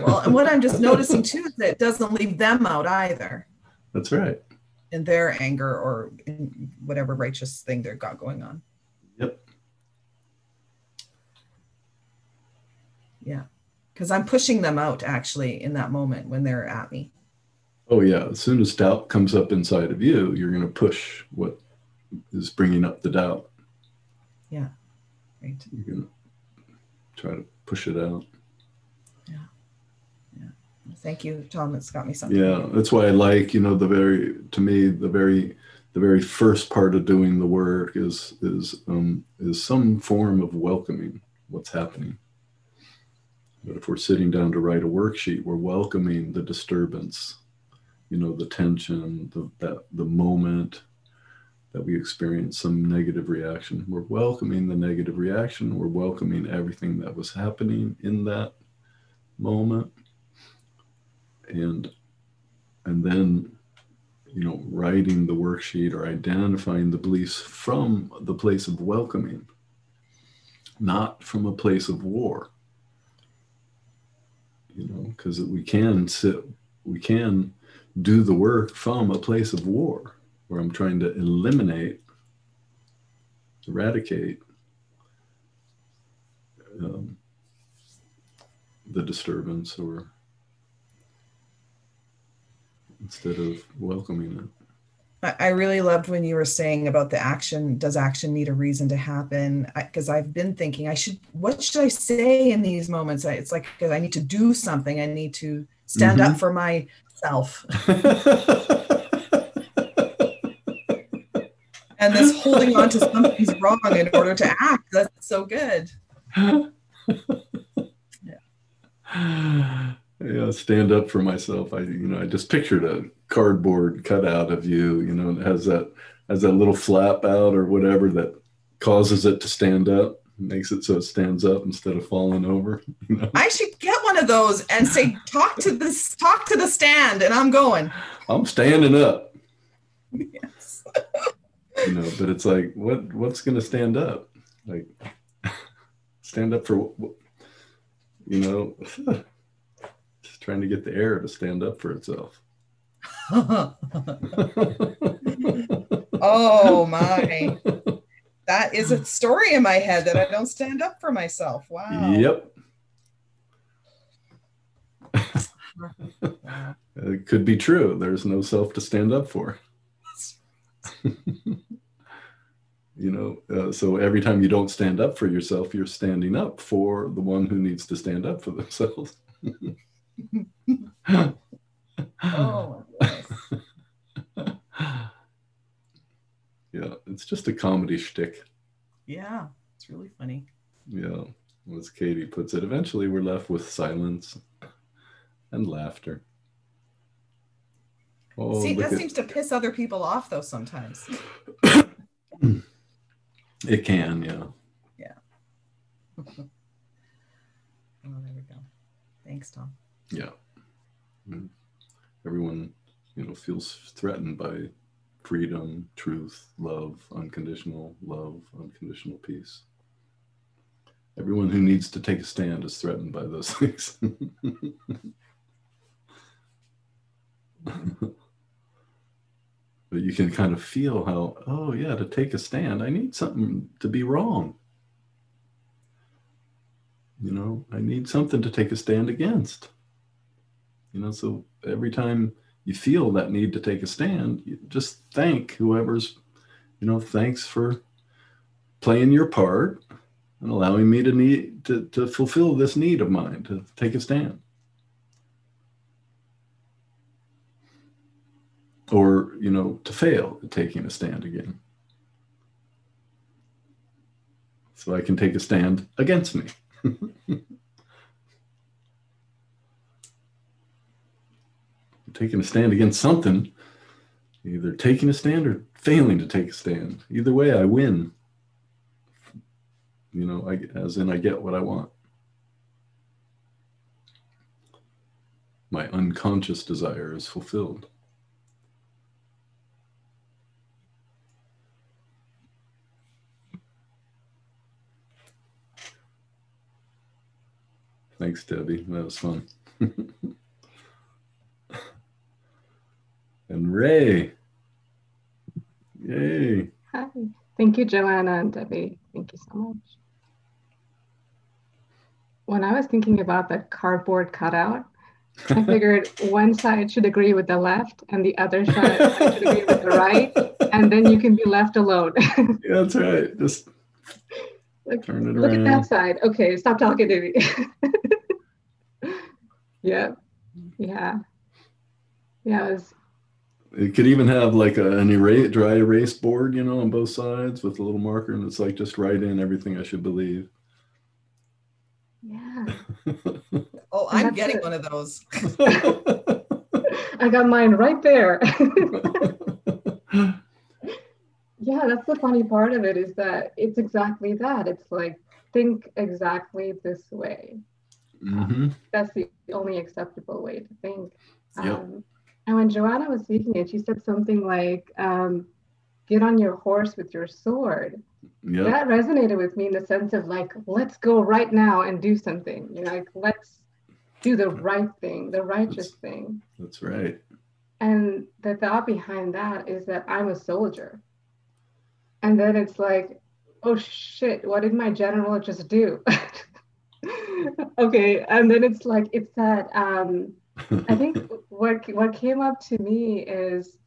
Well, and what I'm just noticing too is that it doesn't leave them out either That's right. in their anger or in whatever righteous thing they've got going on. Yep. Yeah. Because I'm pushing them out actually in that moment when they're at me. Oh, yeah. As soon as doubt comes up inside of you, you're going to push what is bringing up the doubt. Yeah, right. You're going to try to push it out. Yeah, yeah. Well, thank you, Tom. It's got me something. Yeah, that's why I like, you know, the very to me the very the very first part of doing the work is is um, is some form of welcoming what's happening. But if we're sitting down to write a worksheet, we're welcoming the disturbance, you know, the tension, the that the moment that we experience some negative reaction. We're welcoming the negative reaction. We're welcoming everything that was happening in that moment and and then you know writing the worksheet or identifying the beliefs from the place of welcoming not from a place of war you know because we can sit we can do the work from a place of war where i'm trying to eliminate eradicate um, the disturbance or instead of welcoming it. I really loved when you were saying about the action. Does action need a reason to happen? Because I've been thinking, I should. What should I say in these moments? I- It's like I need to do something. I need to stand up for myself. And this holding on to something's wrong in order to act. That's so good. yeah, stand up for myself. I, you know, I just pictured a cardboard cutout of you. You know, it has that has that little flap out or whatever that causes it to stand up, makes it so it stands up instead of falling over. You know, I should get one of those and say, "Talk to this, talk to the stand," and I'm going. I'm standing up. Yes. You know, but it's like, what what's going to stand up? Like, stand up for You know, just trying to get the air to stand up for itself. oh my. That is a story in my head that I don't stand up for myself. Wow. Yep. It could be true. There's no self to stand up for. you know, uh, so every time you don't stand up for yourself, you're standing up for the one who needs to stand up for themselves. Oh, my goodness. Yeah, it's just a comedy shtick. yeah, it's really funny. Yeah, as Katie puts it, eventually we're left with silence and laughter. Oh, See, that at- seems to piss other people off though sometimes. it can, yeah. Yeah. oh, there we go. Thanks, Tom. Yeah. Mm. Everyone, you know, feels threatened by freedom, truth, love, unconditional love, unconditional peace. Everyone who needs to take a stand is threatened by those things. but you can kind of feel how, oh, yeah, to take a stand, I need something to be wrong. You know, I need something to take a stand against. You know, so every time you feel that need to take a stand, you just thank whoever's, you know, thanks for playing your part and allowing me to need to, to fulfill this need of mine to take a stand. Or, you know, to fail at taking a stand again. So I can take a stand against me. taking a stand against something, either taking a stand or failing to take a stand. Either way, I win. You know, I, as in I get what I want. My unconscious desire is fulfilled. Thanks, Debbie. That was fun. and Ray. Yay. Hi. Thank you, Joanna and Debbie. Thank you so much. When I was thinking about that cardboard cutout, I figured one side should agree with the left and the other side should agree with the right, and then you can be left alone. yeah, that's right. Just like, turn it look around. Look at that side. Okay, stop talking to me. yeah, yeah, yeah. It was It could even have like a, an erase, dry erase board, you know, on both sides with a little marker, and it's like just write in everything I should believe. yeah. Oh, I'm getting it. one of those. I got mine right there. yeah, that's the funny part of it is that it's exactly that. It's like think exactly this way. hmm That's the only acceptable way to think. Yep. Um, and when Joanna was speaking it, she said something like, um, "Get on your horse with your sword." Yep. That resonated with me in the sense of like, let's go right now and do something. You know, like let's do the right thing, the righteous thing. That's right. And the thought behind that is that I'm a soldier. And then it's like, oh shit, what did my general just do? okay. And then it's like, it's that um, I think what what came up to me is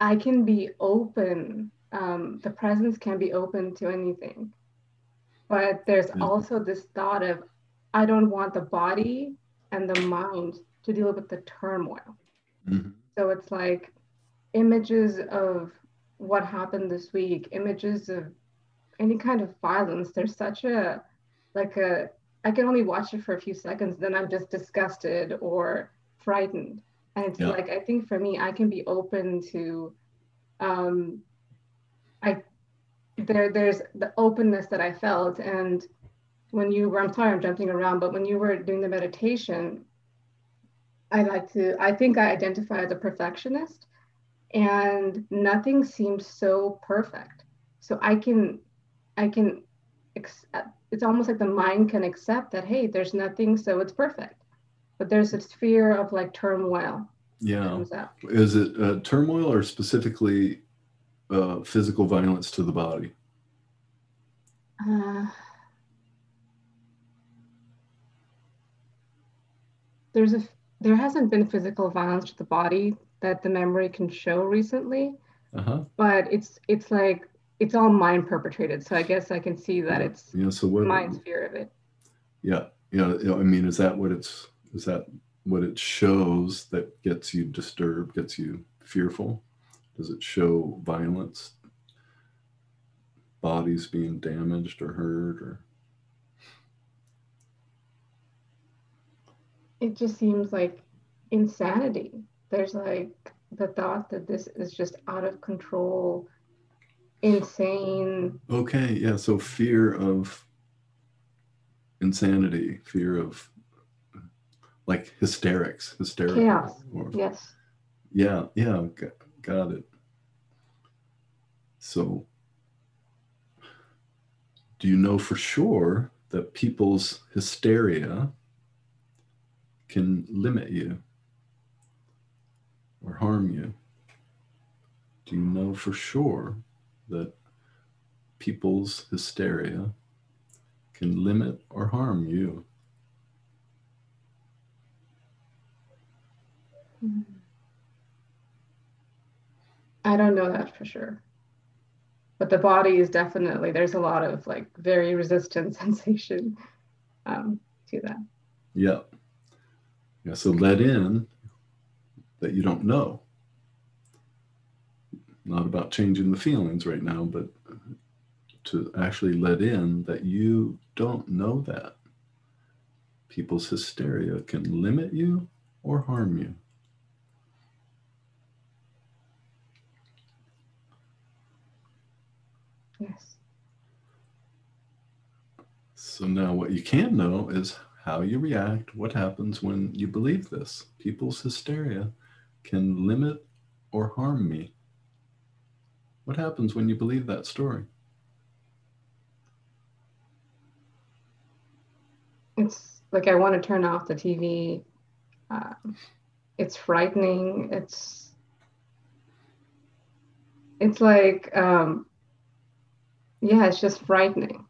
I can be open. Um, the presence can be open to anything, but there's Yeah. also this thought of I don't want the body and the mind to deal with the turmoil. Mhm. So it's like images of what happened this week, images of any kind of violence. There's such a like a I can only watch it for a few seconds, then I'm just disgusted or frightened. And it's Yeah. like I think for me, I can be open to um I there there's the openness that I felt and when you were I'm sorry I'm jumping around, but when you were doing the meditation, I like to I think I identify as a perfectionist and nothing seems so perfect. So I can I can accept, it's almost like the mind can accept that hey, there's nothing so it's perfect. But there's this fear of like turmoil Yeah. Is it uh, turmoil or specifically uh, physical violence to the body? Uh, there's a there hasn't been physical violence to the body that the memory can show recently, Uh huh. but it's it's like it's all mind perpetrated. So I guess I can see that it's Yeah. So what? mind's fear of it. Yeah. Yeah. you know, I mean, is that what it's? Is that what it shows that gets you disturbed, gets you fearful? Does it show violence, bodies being damaged or hurt, or? It just seems like insanity. There's like the thought that this is just out of control, insane. Okay. Yeah. So fear of insanity, fear of like hysterics, hysterical. Chaos. or- Yes. Yeah, yeah, got, got it. So, do you know for sure that people's hysteria can limit you or harm you? Do you know for sure that people's hysteria can limit or harm you? I don't know that for sure. But the body is definitely, there's a lot of like very resistant sensation um, to that. Yeah. Yeah. So let in that you don't know. Not about changing the feelings right now, but to actually let in that you don't know that. People's hysteria can limit you or harm you. Yes. So now what you can know is how you react, what happens when you believe this. People's hysteria can limit or harm me. What happens when you believe that story? It's like I want to turn off the TV. Uh, it's frightening. It's it's like um, yeah, it's just frightening.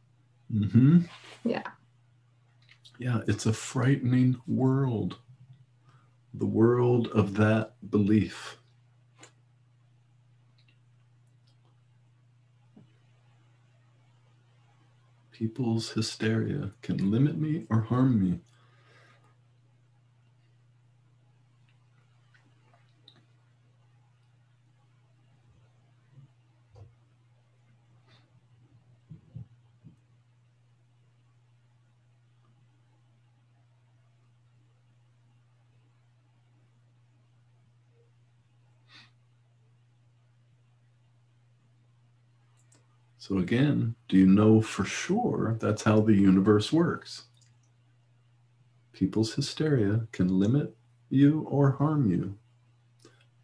Mm-hmm. Yeah. Yeah, it's a frightening world. The world of that belief. People's hysteria can limit me or harm me. So, again, do you know for sure that's how the universe works? People's hysteria can limit you or harm you.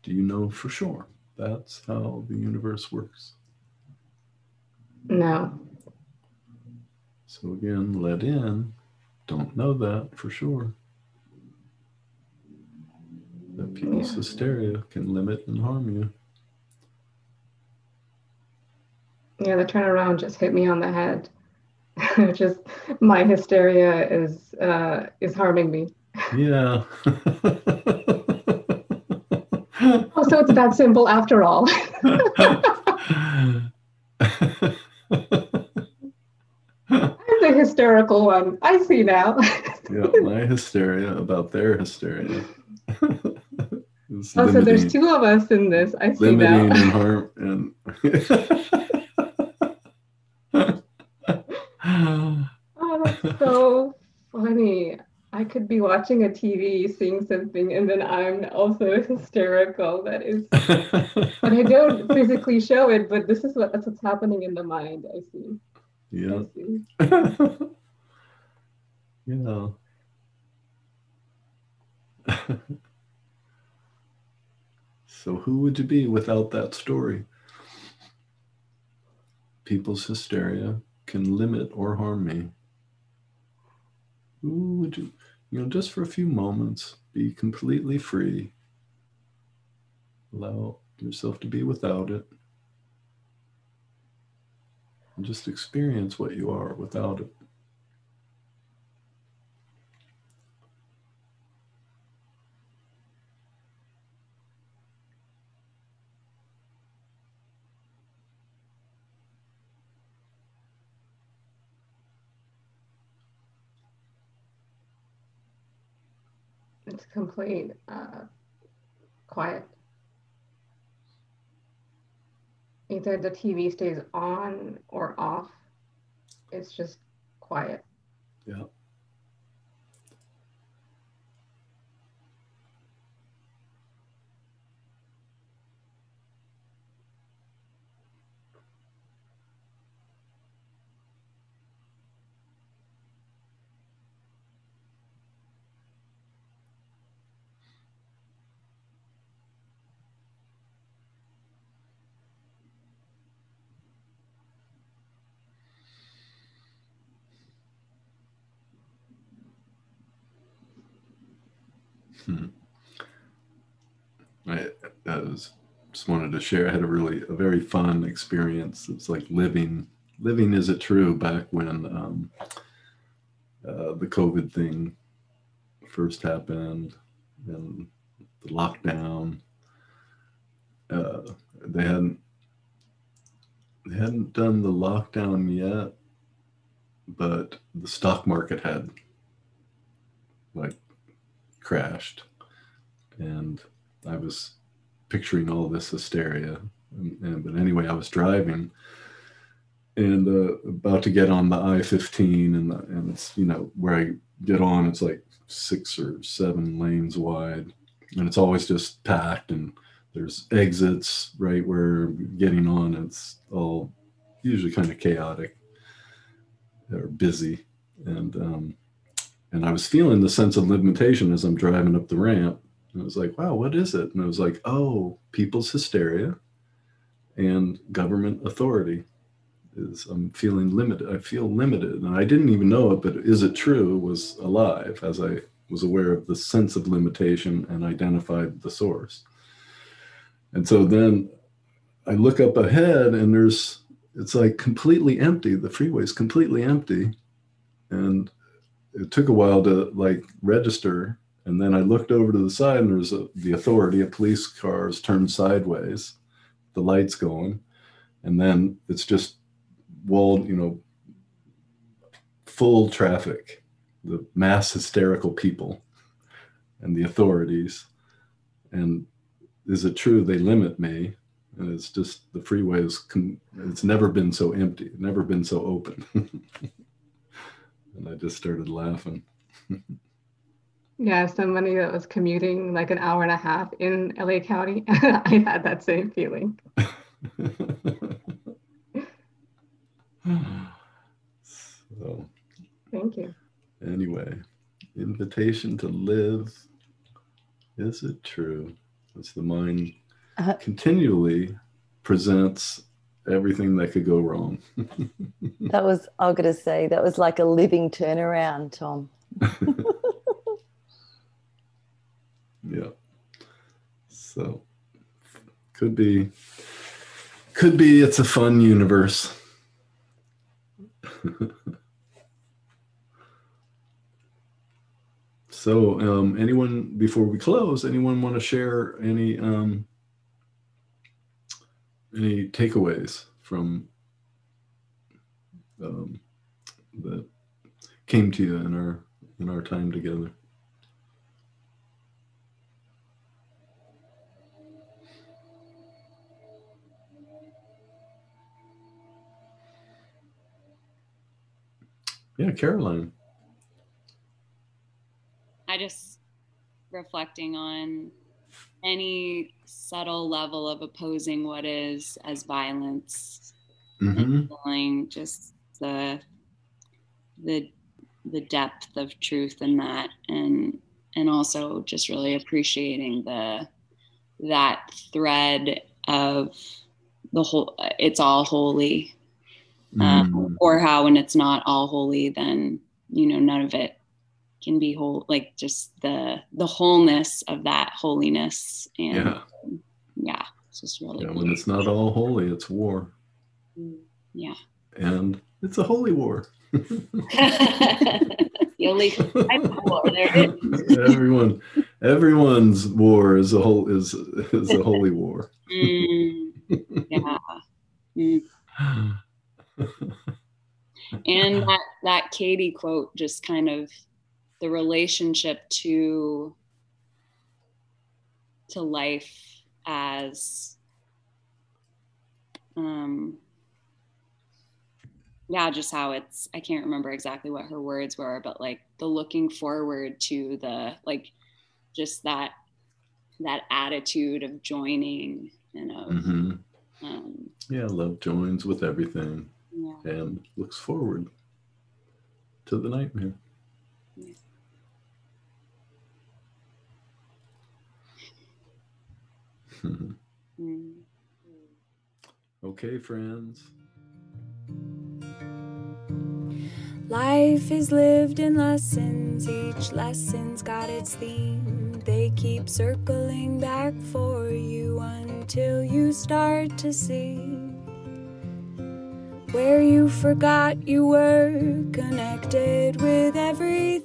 Do you know for sure that's how the universe works? No. So, again, let in, don't know that for sure. That people's hysteria can limit and harm you. Yeah, the turnaround just hit me on the head. just my hysteria is uh, is harming me. Yeah. Oh, so it's that simple after all. I'm the hysterical one. I see now. yeah, my hysteria about their hysteria. It's Oh, so there's two of us in this. I see limiting now. and harm and Oh, that's so funny. I could be watching a TV, seeing something, and then I'm also hysterical. That is, but I don't physically show it. But this is what that's what's happening in the mind. I see. yeah. I see. yeah. so who would you be without that story? People's hysteria can limit or harm me. Who would you, you know, just for a few moments, be completely free. Allow yourself to be without it. And just experience what you are without it. It's complete uh, quiet. Either the TV stays on or off. It's just quiet. Yeah. Hmm. I, as just wanted to share. I had a really a very fun experience. It's like living living is it true back when um, uh, the COVID thing first happened and the lockdown. Uh, they hadn't they hadn't done the lockdown yet, but the stock market had like crashed, and I was picturing all this hysteria. And, and but anyway, I was driving and uh, about to get on the I-15, and and it's you know where I get on, it's like six or seven lanes wide, and it's always just packed, and there's exits right where getting on. It's all usually kind of chaotic or busy, and um, and I was feeling the sense of limitation as I'm driving up the ramp. And I was like, wow, what is it? And I was like, oh, people's hysteria and government authority is I'm feeling limited. I feel limited. And I didn't even know it, but is it true was alive as I was aware of the sense of limitation and identified the source. And so then I look up ahead and there's, it's like completely empty. The freeway is completely empty. And it took a while to like register. And then I looked over to the side and there's a, the authority of police cars turned sideways, the lights going. And then it's just walled, you know, full traffic, the mass hysterical people and the authorities. And is it true they limit me? And it's just the freeway is, it's never been so empty, never been so open. and I just started laughing. yeah, somebody that was commuting like an hour and a half in LA County, I had that same feeling. so, Thank you. Anyway, invitation to live. Is it true? As the mind uh, continually presents everything that could go wrong. that was, I was going to say, that was like a living turnaround, Tom. yeah. So, could be, could be it's a fun universe. so, um, anyone before we close, anyone want to share any um, any takeaways from um, that came to you in our in our time together? Yeah, Caroline. I just reflecting on any subtle level of opposing what is as violence mm-hmm. feeling just the the the depth of truth in that and and also just really appreciating the that thread of the whole it's all holy um, mm. or how when it's not all holy then you know none of it can be whole like just the the wholeness of that holiness and yeah, yeah it's just really yeah, when it's not all holy it's war. Mm, yeah. And it's a holy war. The only war there is. everyone everyone's war is a whole is is a holy war. Mm, yeah. Mm. and that that Katie quote just kind of the relationship to to life as um yeah just how it's i can't remember exactly what her words were but like the looking forward to the like just that that attitude of joining and of mm-hmm. um, yeah love joins with everything. And looks forward to the nightmare. Yeah. mm. Okay, friends. Life is lived in lessons, each lesson's got its theme. They keep circling back for you. until you start to see where you forgot you were connected with everything.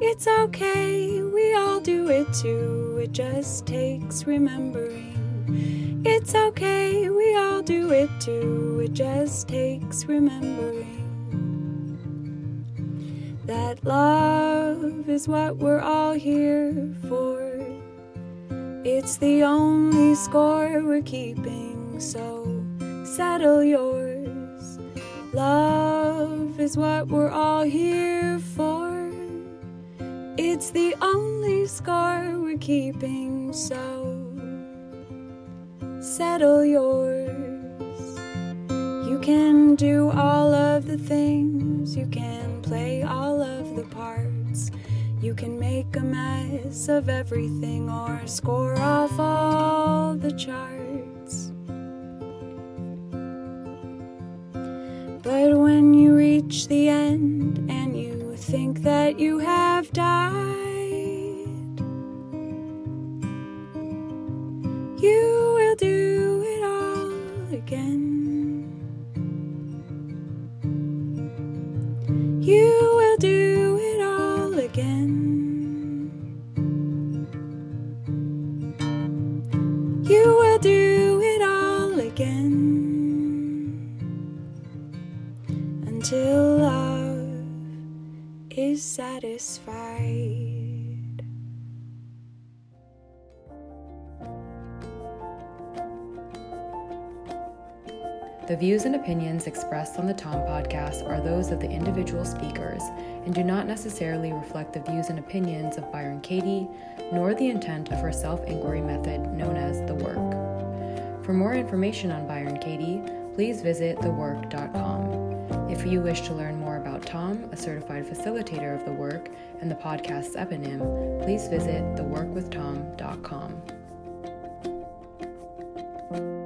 It's okay, we all do it too, it just takes remembering. It's okay, we all do it too, it just takes remembering that love is what we're all here for. It's the only score we're keeping, so settle yours. Love is what we're all here for. It's the only score we're keeping, so settle yours. You can do all of the things, you can play all of the parts. You can make a mess of everything or score off all the charts. But when you reach the end and you think that you have died, you will do it all again. You will do it all again. You will do it all again until love is satisfied. The views and opinions expressed on the Tom podcast are those of the individual speakers and do not necessarily reflect the views and opinions of Byron Katie, nor the intent of her self inquiry method known as The Work. For more information on Byron Katie, please visit thework.com. If you wish to learn more about Tom, a certified facilitator of the work, and the podcast's eponym, please visit theworkwithtom.com.